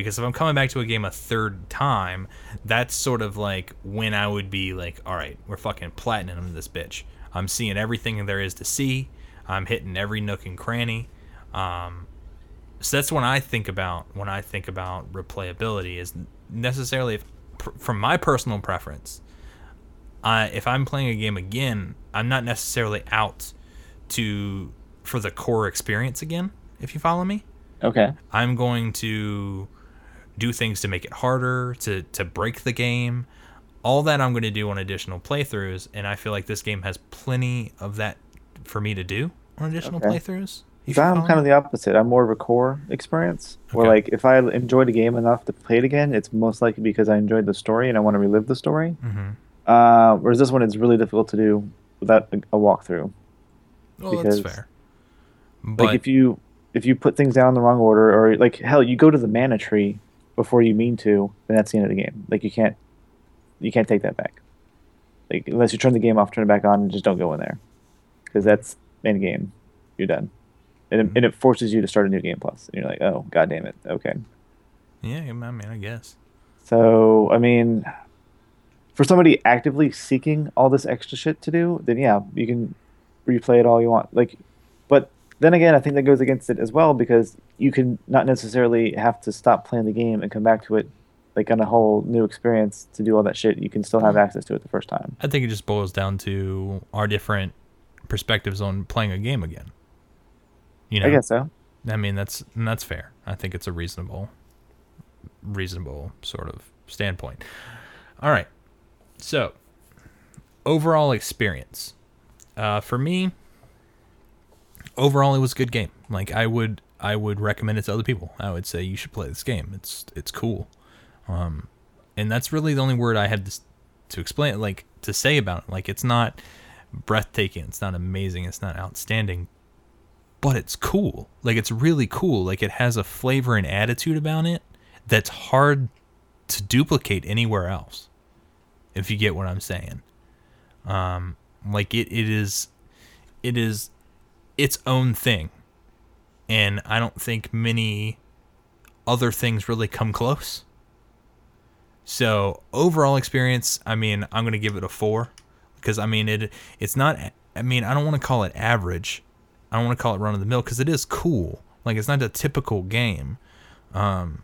Because if I'm coming back to a game a third time, that's sort of like when I would be like, all right, we're fucking platinum this bitch. I'm seeing everything there is to see. I'm hitting every nook and cranny. Um, so that's when I think about when I think about replayability is necessarily if, pr- from my personal preference. I if I'm playing a game again, I'm not necessarily out to for the core experience again. If you follow me, okay, I'm going to do things to make it harder, to to break the game. All that I'm going to do on additional playthroughs, and I feel like this game has plenty of that for me to do on additional Okay. playthroughs. so I'm kind of the opposite. I'm more of a core experience where, Okay. like, if I enjoyed a game enough to play it again, it's most likely because I enjoyed the story and I want to relive the story. Mhm. Uh, whereas this one it's really difficult to do without a, a walkthrough. Well, that's because, fair. But like, if you if you put things down in the wrong order, or like hell, you go to the mana tree before you mean to, then that's the end of the game. Like, you can't you can't take that back. Like, unless you turn the game off, turn it back on, and just don't go in there, because that's end game. You're done. And it, mm-hmm. and it forces you to start a new game plus. And you're like, oh, god damn it. Okay. yeah, I mean, I guess. So, I mean, for somebody actively seeking all this extra shit to do, then yeah, you can replay it all you want. Like, but then again, I think that goes against it as well because you can not necessarily have to stop playing the game and come back to it like on a whole new experience to do all that shit. You can still have access to it the first time. I think it just boils down to our different perspectives on playing a game again. You know, I guess so. I mean that's that's fair. I think it's a reasonable, reasonable sort of standpoint. All right, so overall experience uh, for me. Overall, it was a good game. Like I would, I would recommend it to other people. I would say you should play this game. It's it's cool, um, and that's really the only word I had to, to explain. Like to say about it. Like it's not breathtaking. It's not amazing. It's not outstanding but it's cool. Like it's really cool. Like it has a flavor and attitude about it that's hard to duplicate anywhere else. If you get what I'm saying. Um, like it, it is, it is its own thing, and I don't think many other things really come close. So overall experience, I mean, I'm gonna give it a four because I mean it. It's not. I mean, I don't want to call it average. I don't want to call it run of the mill because it is cool. Like it's not a typical game, um,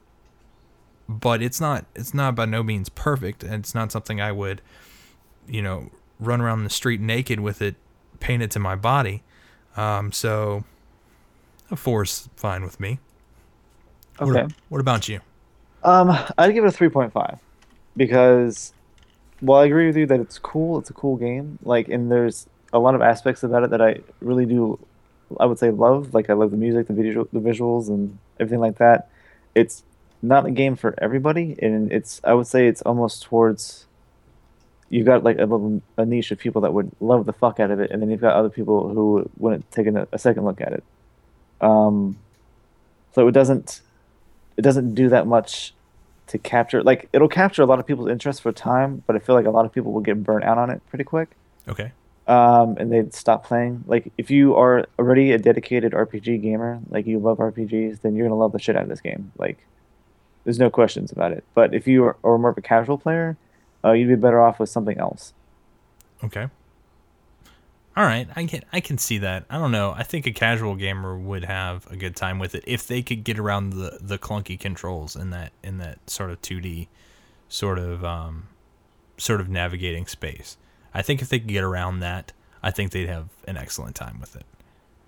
but it's not. It's not by no means perfect, and it's not something I would, you know, run around the street naked with it painted to my body. Um, so a four's fine with me. Okay. What, what about you? Um, I'd give it a three point five because, while I agree with you that it's cool, it's a cool game. Like, and there's a lot of aspects about it that I really do. I would say love. Like, I love the music, the visual, the visuals, and everything like that. It's not a game for everybody, and it's. I would say it's almost towards. You've got like a little a niche of people that would love the fuck out of it, and then you've got other people who wouldn't take a, a second look at it. Um, so it doesn't it doesn't do that much to capture like it'll capture a lot of people's interest for a time but i feel like a lot of people will get burnt out on it pretty quick Okay. um, and they'd stop playing like if you are already a dedicated rpg gamer like you love rpgs then you're gonna love the shit out of this game like there's no questions about it but if you are, are more of a casual player uh, you'd be better off with something else Okay. All right, I can I can see that. I don't know. I think a casual gamer would have a good time with it if they could get around the the clunky controls in that in that sort of 2D sort of um sort of navigating space. I think if they could get around that, I think they'd have an excellent time with it.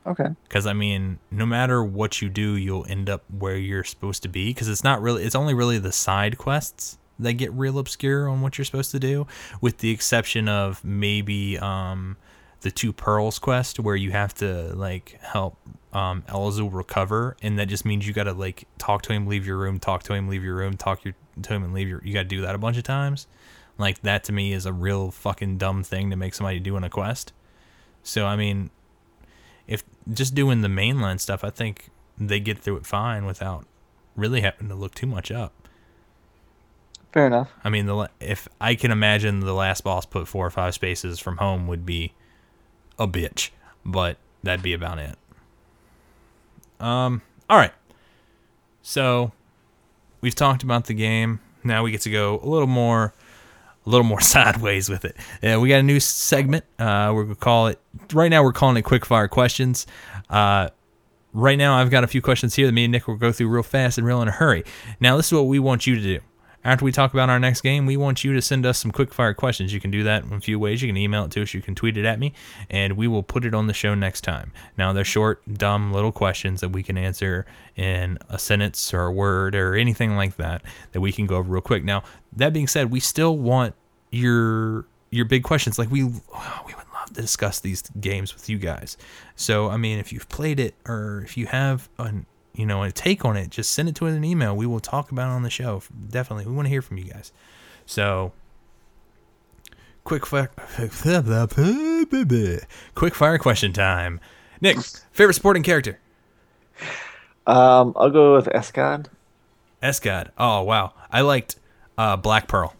okay Because I mean, no matter what you do, you'll end up where you're supposed to be. Because it's not really, it's only really the side quests that get real obscure on what you're supposed to do, with the exception of maybe um, the two pearls quest where you have to like help um, Elazul recover, and that just means you got to like talk to him, leave your room, talk to him, leave your room, talk your, to him, and leave your. You got to do that a bunch of times. Like that to me is a real fucking dumb thing to make somebody do in a quest. So I mean, if just doing the mainline stuff, I think they get through it fine without really having to look too much up. Fair enough I mean, the if I can imagine the last boss put four or five spaces from home would be a bitch, but that'd be about it. Um. All right. So we've talked about the game. Now we get to go a little more, a little more sideways with it. Uh, we got a new segment. Uh, we're gonna call it. Right now, we're calling it quick fire questions. Uh, right now, I've got a few questions here that me and Nick will go through real fast and real in a hurry. Now, this is what we want you to do. After we talk about our next game, we want you to send us some quick fire questions. You can do that in a few ways. You can email it to us, you can tweet it at me, and we will put it on the show next time. Now, they're short, dumb little questions that we can answer in a sentence or a word or anything like that that we can go over real quick. Now, that being said, we still want your your big questions. Like we we would love to discuss these games with you guys. So, I mean, if you've played it or if you have an you know a take on it, just send it to us in an email. We will talk about it on the show. Definitely, we want to hear from you guys. So, quick fire, quick fire question time. Nick, favorite sporting character? um, i'll go with escad Escad. Oh wow, I liked uh, Black Pearl.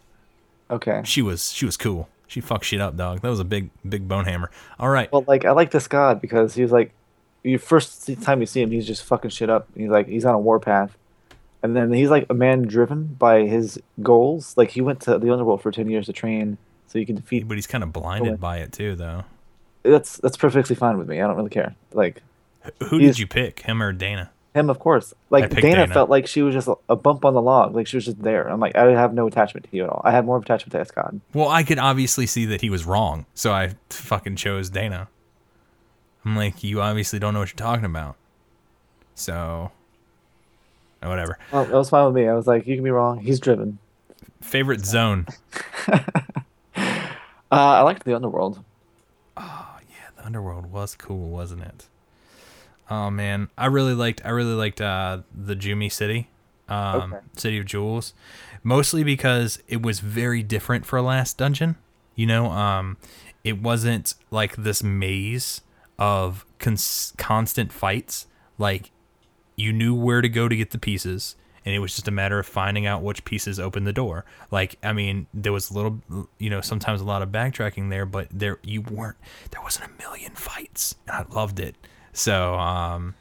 okay She was she was cool. She fucked shit up, dog. That was a big big bone hammer. All right. Well, like I like this god because he was like, you first time you see him, he's just fucking shit up. He's like he's on a warpath, and then he's like a man driven by his goals. Like he went to the underworld for ten years to train so you can defeat. But he's kind of blinded Okay. by it too, though. That's that's perfectly fine with me. I don't really care. Like Who did you pick, him or Dana? him, of course. Like Dana, Dana. felt like she was just a, bump on the log. Like she was just there. I'm like I have no attachment to you at all. I have more of attachment to Escad. Well, I could obviously see that he was wrong, so I fucking chose Dana. I'm like, you obviously don't know what you're talking about. So, whatever. Well, that was fine with me. I was like, you can be wrong. He's driven. Favorite zone? Uh, I liked the underworld. Oh yeah, the underworld was cool, wasn't it? Oh man, I really liked I really liked uh, the Jumi City, um, Okay. City of Jewels, mostly because it was very different for a last dungeon. You know, um, it wasn't like this maze of cons- constant fights. Like you knew where to go to get the pieces, and it was just a matter of finding out which pieces opened the door. Like, I mean, there was a little, you know, sometimes a lot of backtracking there, but there you weren't. There wasn't a million fights, and I loved it. So, um,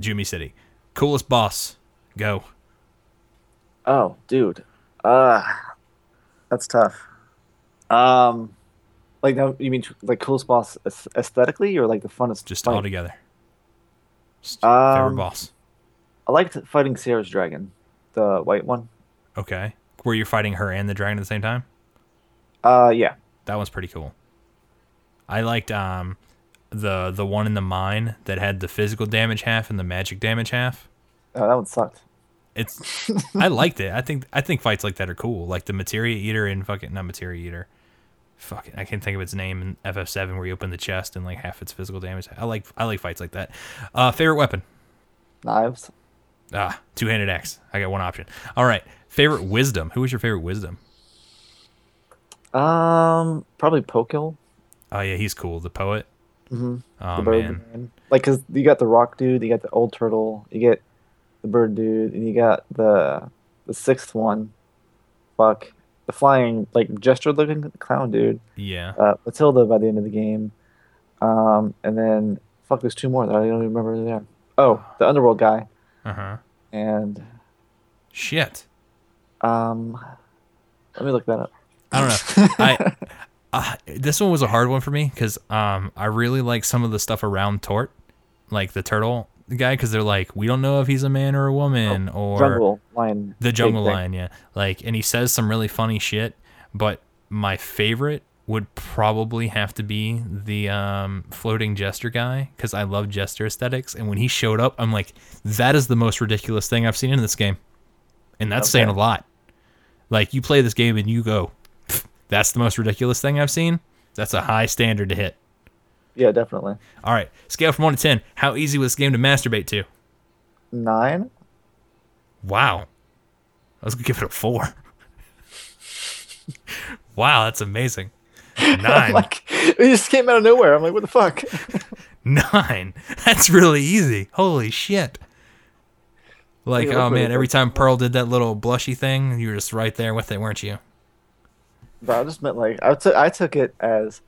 Jumi City, coolest boss, go. Oh, dude. Uh that's tough. Um like now you mean like coolest boss aesthetically or like the funnest Just fight? all together. Just favorite Um, boss. I liked fighting Sierra's dragon, the white one. Okay, where you're fighting her and the dragon at the same time. Uh yeah. That was pretty cool. I liked um the the one in the mine that had the physical damage half and the magic damage half. Oh, that one sucked. It's I liked it. I think I think fights like that are cool. Like the materia eater and fucking not materia eater. Fucking I can't think of its name in FF7 where you open the chest and like half its physical damage. I like I like fights like that. Uh favorite weapon. Knives. Ah, two-handed axe. I got one option. All right. Favorite wisdom. Who was your favorite wisdom? Um probably Pokiel. Oh yeah, he's cool. The poet. Mm-hmm. Oh man. man. Like cuz you got the rock dude, you got the old turtle, you get the bird dude, and you got the the sixth one. Fuck. The flying like gesture looking clown dude. Yeah. uh, Matilda by the end of the game. Um, and then fuck, there's two more that I don't even remember are. Oh, the underworld guy, Uh huh. and Shit. um, let me look that up. I don't know. I uh, this one was a hard one for me because um I really like some of the stuff around Tort, like the turtle guy, because they're like we don't know if he's a man or a woman or Jungle lion. the jungle lion, yeah. Like, and he says some really funny shit. But my favorite would probably have to be the um, floating jester guy because I love jester aesthetics. And when he showed up, I'm like, that is the most ridiculous thing I've seen in this game, and that's saying a lot. Like, you play this game and you go, that's the most ridiculous thing I've seen. That's a high standard to hit. Yeah, definitely All right, scale from one to ten. How easy was this game to masturbate to? nine. Wow. I was gonna give it a four. wow, that's amazing. Nine. like it just came out of nowhere. I'm like, what the fuck? Nine. That's really easy. Holy shit. Like, Yeah, oh man, every time Pearl did that little blushy thing, you were just right there with it, weren't you? but I just meant like I took I took it as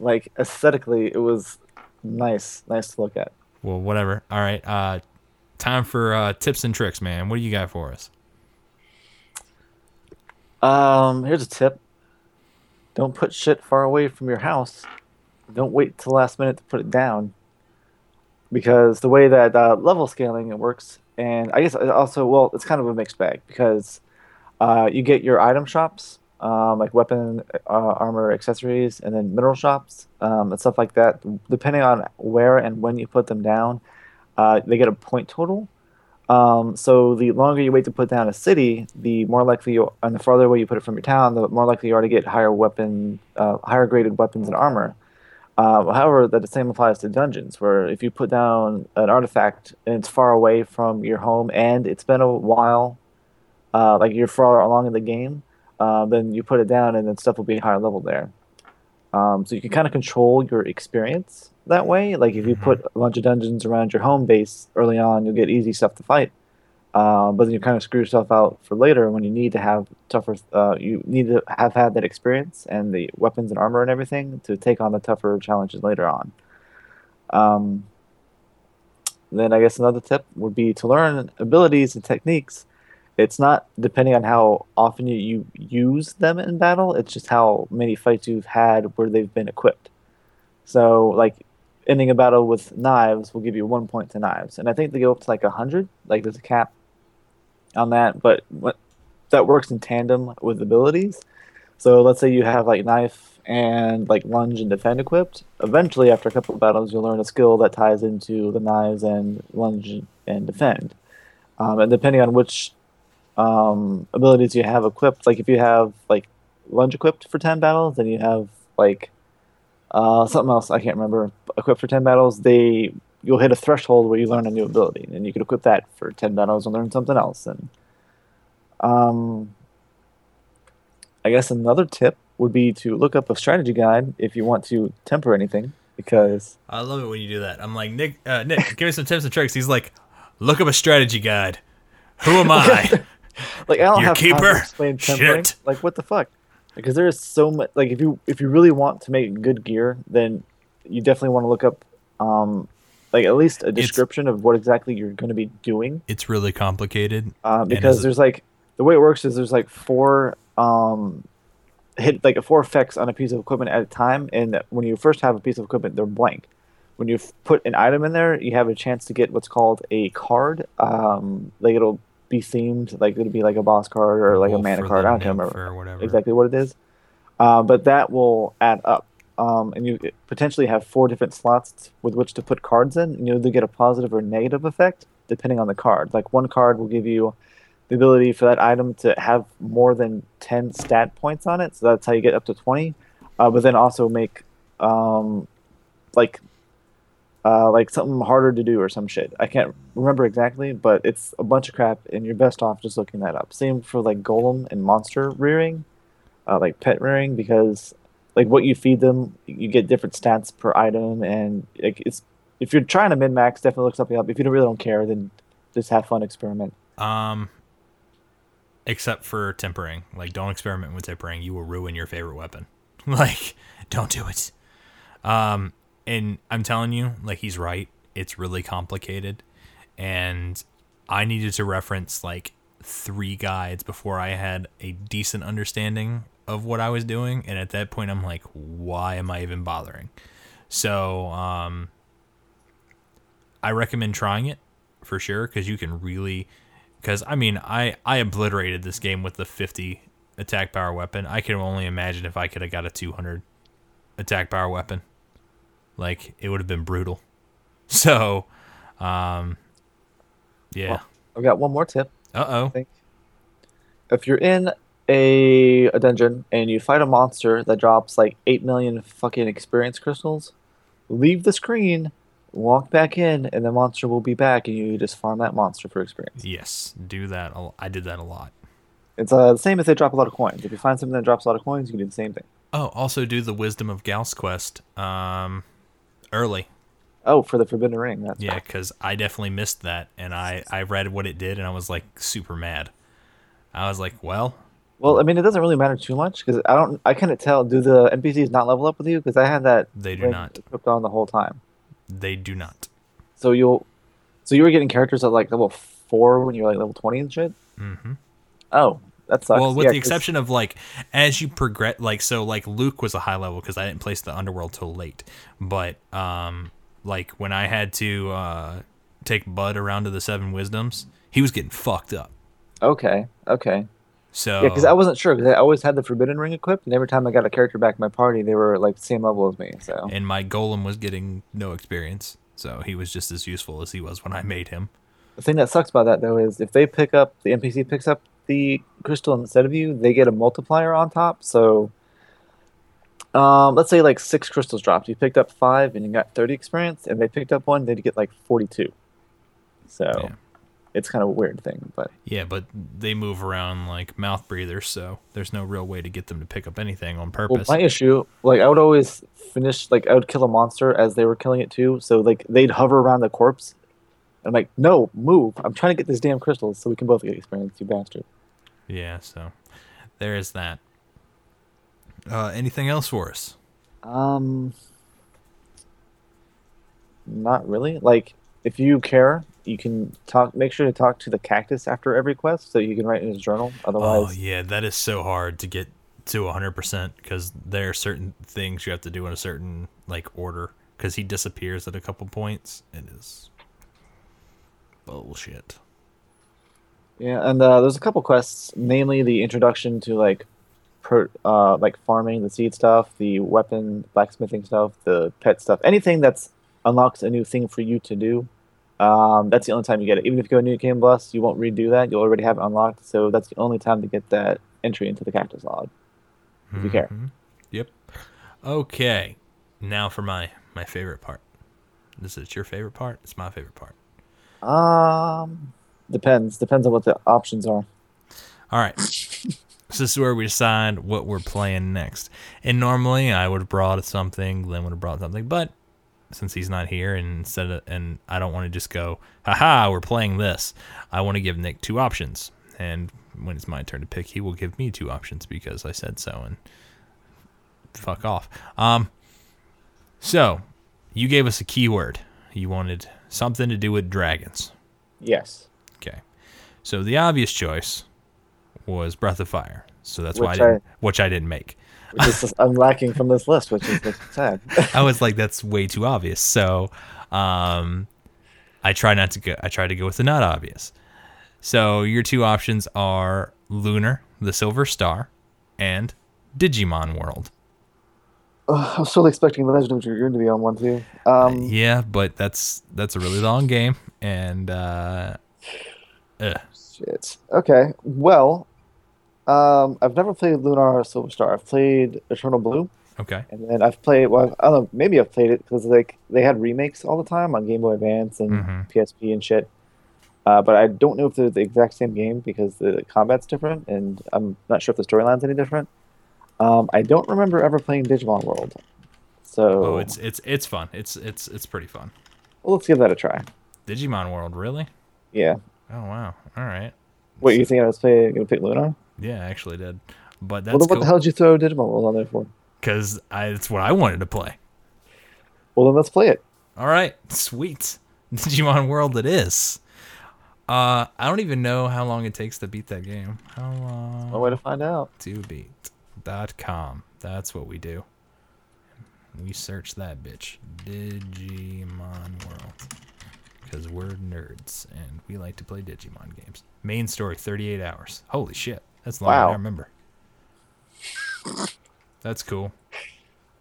like aesthetically, it was nice, nice to look at. Well, whatever. All right. Uh time for uh tips and tricks, man. What do you got for us? Um, here's a tip. Don't put shit far away from your house. Don't wait till the last minute to put it down. Because the way that uh, level scaling it works, and I guess also, well, it's kind of a mixed bag because uh, you get your item shops, um, like weapon, uh, armor, accessories, and then mineral shops um, and stuff like that. Depending on where and when you put them down, uh, they get a point total. Um, so the longer you wait to put down a city, the more likely you, and the farther away you put it from your town, the more likely you are to get higher weapon, uh, higher graded weapons and armor. Uh, however, that the same applies to dungeons, where if you put down an artifact and it's far away from your home and it's been a while, uh, like you're far along in the game, uh, then you put it down and then stuff will be higher level there. Um, so you can kind of control your experience that way. Like if you put a bunch of dungeons around your home base early on, you'll get easy stuff to fight. Uh, but then you kind of screw yourself out for later when you need to have tougher. Uh, you need to have had that experience and the weapons and armor and everything to take on the tougher challenges later on. Um, then I guess another tip would be to learn abilities and techniques. It's not depending on how often you, you use them in battle. It's just how many fights you've had where they've been equipped. So, like, ending a battle with knives will give you one point to knives, and I think they go up to like hundred. Like, there's a cap on that, but what that works in tandem with abilities. So, let's say you have like knife and like lunge and defend equipped. Eventually, after a couple of battles, you'll learn a skill that ties into the knives and lunge and defend. Um, and depending on which um, abilities you have equipped, like if you have like lunge equipped for ten battles, then you have like uh, something else I can't remember equipped for ten battles. They you'll hit a threshold where you learn a new ability, and you could equip that for ten battles and learn something else. And um, I guess another tip would be to look up a strategy guide if you want to temper anything, because I love it when you do that. I'm like, Nick, uh, Nick, give me some tips and tricks. He's like, look up a strategy guide. Who am I? Like I don't Your have time to explain tempering. Shit. Like what the fuck? Because there is so much. Like if you if you really want to make good gear, then you definitely want to look up, um, like at least a description of what exactly you're going to be doing. it's really complicated. Uh, because there's like the way it works is there's like four um hit like four effects on a piece of equipment at a time, and when you first have a piece of equipment, they're blank. When you put an item in there, you have a chance to get what's called a card. Um, like it'll be themed, like it'll be like a boss card or like a mana card. I don't remember or whatever. exactly what it is. Uh, but that will add up. Um, and you potentially have four different slots with which to put cards in, and you'll either get a positive or negative effect depending on the card. Like one card will give you the ability for that item to have more than 10 stat points on it, so that's how you get up to 20. Uh, but then also make um, like uh, like something harder to do or some shit. I can't remember exactly, but it's a bunch of crap, and you're best off just looking that up. Same for like golem and monster rearing, uh, like pet rearing, because like what you feed them, you get different stats per item, and like it's if you're trying to min max, definitely look something up. If you don't really don't care, then just have fun, experiment. Um, except for tempering. Like, don't experiment with tempering. You will ruin your favorite weapon. like, don't do it. Um, and I'm telling you, like, he's right. It's really complicated. And I needed to reference like three guides before I had a decent understanding of what I was doing. And at that point, I'm like, why am I even bothering? So, um, I recommend trying it for sure because you can really because I mean I I obliterated this game with the 50 attack power weapon. I can only imagine if I could have got a 200 attack power weapon. Like it would have been brutal. So, um yeah. Well- I've got one more tip. Uh-oh. If you're in a, a dungeon and you fight a monster that drops like 8 million fucking experience crystals, leave the screen, walk back in, and the monster will be back, and you just farm that monster for experience. Yes, do that. I did that a lot. It's uh, the same if they drop a lot of coins. If you find something that drops a lot of coins, you can do the same thing. Oh, also do the Wisdom of Gauss quest um early. Oh, for the Forbidden Ring. That's Yeah, because I definitely missed that, and I I read what it did, and I was like super mad. I was like, well, Well, I mean, it doesn't really matter too much because I don't. I couldn't tell. Do the NPCs not level up with you? Because I had that. They do not. equipped on the whole time. they do not. So you'll. So you were getting characters at like level four when you were like level twenty and shit. Mm-hmm. Oh, that sucks. Well, with Yeah, the 'cause- exception of like as you progress, like so, like Luke was a high level because I didn't place the underworld till late. But um, like when I had to uh take Bud around to the Seven Wisdoms, he was getting fucked up. Okay. Okay. So Yeah, because I wasn't sure because I always had the Forbidden Ring equipped, and every time I got a character back in my party, they were like the same level as me. So and my golem was getting no experience, so he was just as useful as he was when I made him. the thing that sucks about that though is if they pick up the NPC picks up the crystal instead of you, they get a multiplier on top. So, um, let's say like six crystals dropped. You picked up five and you got thirty experience, and they picked up one, they'd get like forty-two. So, Yeah. it's kind of a weird thing, but Yeah, but they move around like mouth breathers, so there's no real way to get them to pick up anything on Well, purpose. my issue, like I would always finish, like I would kill a monster as they were killing it too. So like they'd hover around the corpse. I'm like, no, move! I'm trying to get this damn crystal so we can both get experience, you bastard. Yeah, so there is that. Uh, anything else for us? Um, not really. Like, if you care, you can talk. Make sure to talk to the cactus after every quest, so you can write in his journal. Otherwise, oh yeah, that is so hard to get to 100% because there are certain things you have to do in a certain like order because he disappears at a couple points. It is bullshit. Yeah. And uh, there's a couple quests, namely the introduction to like, per, uh, like farming, the seed stuff, the weapon blacksmithing stuff, the pet stuff, anything that's unlocks a new thing for you to do. Um, that's the only time you get it. Even if you go new game plus, you won't redo that. You'll already have it unlocked, so that's the only time to get that entry into the cactus log. If you care. Mhm. Yep. Okay. Now for my my favorite part. This is your favorite part. It's my favorite part. Um, depends. Depends on what the options are. All right. so this is where we decide what we're playing next. And normally I would have brought something, Glenn would have brought something, but since he's not here, and instead of, and I don't want to just go, haha, we're playing this. I want to give Nick two options, and when it's my turn to pick, he will give me two options because I said so, and fuck off. Um, so you gave us a keyword. You wanted something to do with dragons. Yes. Okay. So the obvious choice was Breath of Fire. So that's why I Which didn't, I- which I didn't make. Which is I'm lacking from this list, which is sad. I was like, that's way too obvious. So, um, I try not to go. I try to go with the not obvious. So your two options are Lunar, the Silver Star, and Digimon World. I was totally expecting Legend of Dragoon to be on one too. Um, Yeah, but that's that's a really long game, and uh, ugh. Shit. Okay. Well, um, I've never played Lunar or Silver Star. I've played Eternal Blue, okay, and then I've played. Well, I don't know. Maybe I've played it because like they had remakes all the time on Game Boy Advance and Mhm. PSP and shit. Uh, but I don't know if they're the exact same game because the combat's different, and I'm not sure if the storyline's any different. Um, I don't remember ever playing Digimon World, so oh, it's it's it's fun. It's it's it's pretty fun. well, let's give that a try. Digimon World, really? Yeah. Oh wow, all right. What you think I was playing? Gonna pick Lunar? Yeah, I actually did, but that's then what the hell did you throw Digimon World on there for? because it's what I wanted to play. Well, then let's play it. All right, sweet. Digimon World it is. Uh, I don't even know how long it takes to beat that game. How long One way to find out. to beat dot com. That's what we do. We search that bitch. Digimon World. Because we're nerds and we like to play Digimon games. Main story 38 hours. Holy shit. That's long. Wow. I remember. That's cool.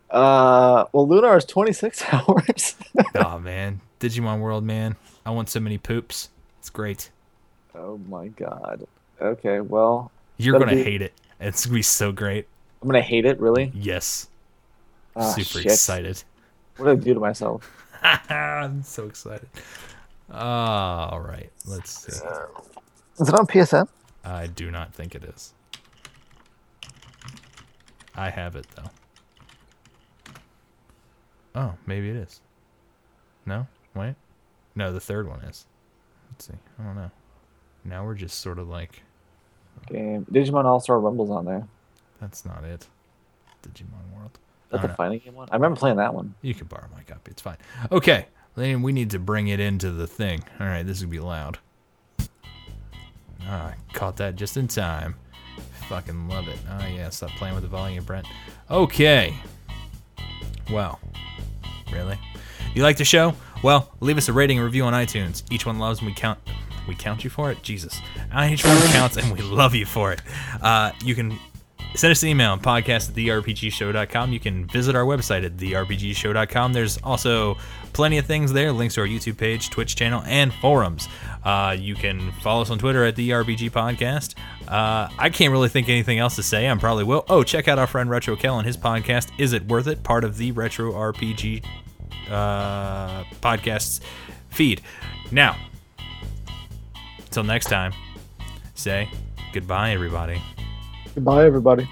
Uh, well, Lunar is 26 hours. oh man. Digimon World, man. I want so many poops. It's great. oh my god. Okay, well, You're gonna be- hate it. It's gonna be so great. I'm gonna hate it. Really? Yes. Ah, Super shit. excited. What did I do to myself? I'm so excited. Ah, all right. Let's see. Is it on PSN? I do not think it is. I have it though. Oh, maybe it is. No? Wait. No, the third one is. Let's see. I don't know. Now we're just sort of like Game Digimon All Star Rumble's on there. that's not it. Digimon World. That's a fighting game one. I remember playing that one. You can borrow my copy. It's fine. Okay. Then we need to bring it into the thing. All right. This to be loud. Ah, caught that just in time. Fucking love it. Oh, yeah. Stop playing with the volume, Brent. Okay. Well, really? You like the show? Well, leave us a rating and review on iTunes. Each one loves and we count. We count you for it? Jesus. Each one counts and we love you for it. Uh, you can send us an email podcast at therpgshow.com you can visit our website at therpgshow.com there's also plenty of things there links to our youtube page twitch channel and forums. Uh, you can follow us on twitter at the rpg podcast. Uh, i can't really think anything else to say. I'm probably will. Oh check out our friend retro kell and his podcast is it worth it? Part of the retro rpg uh, podcasts feed. Now until next time say goodbye everybody Goodbye, everybody.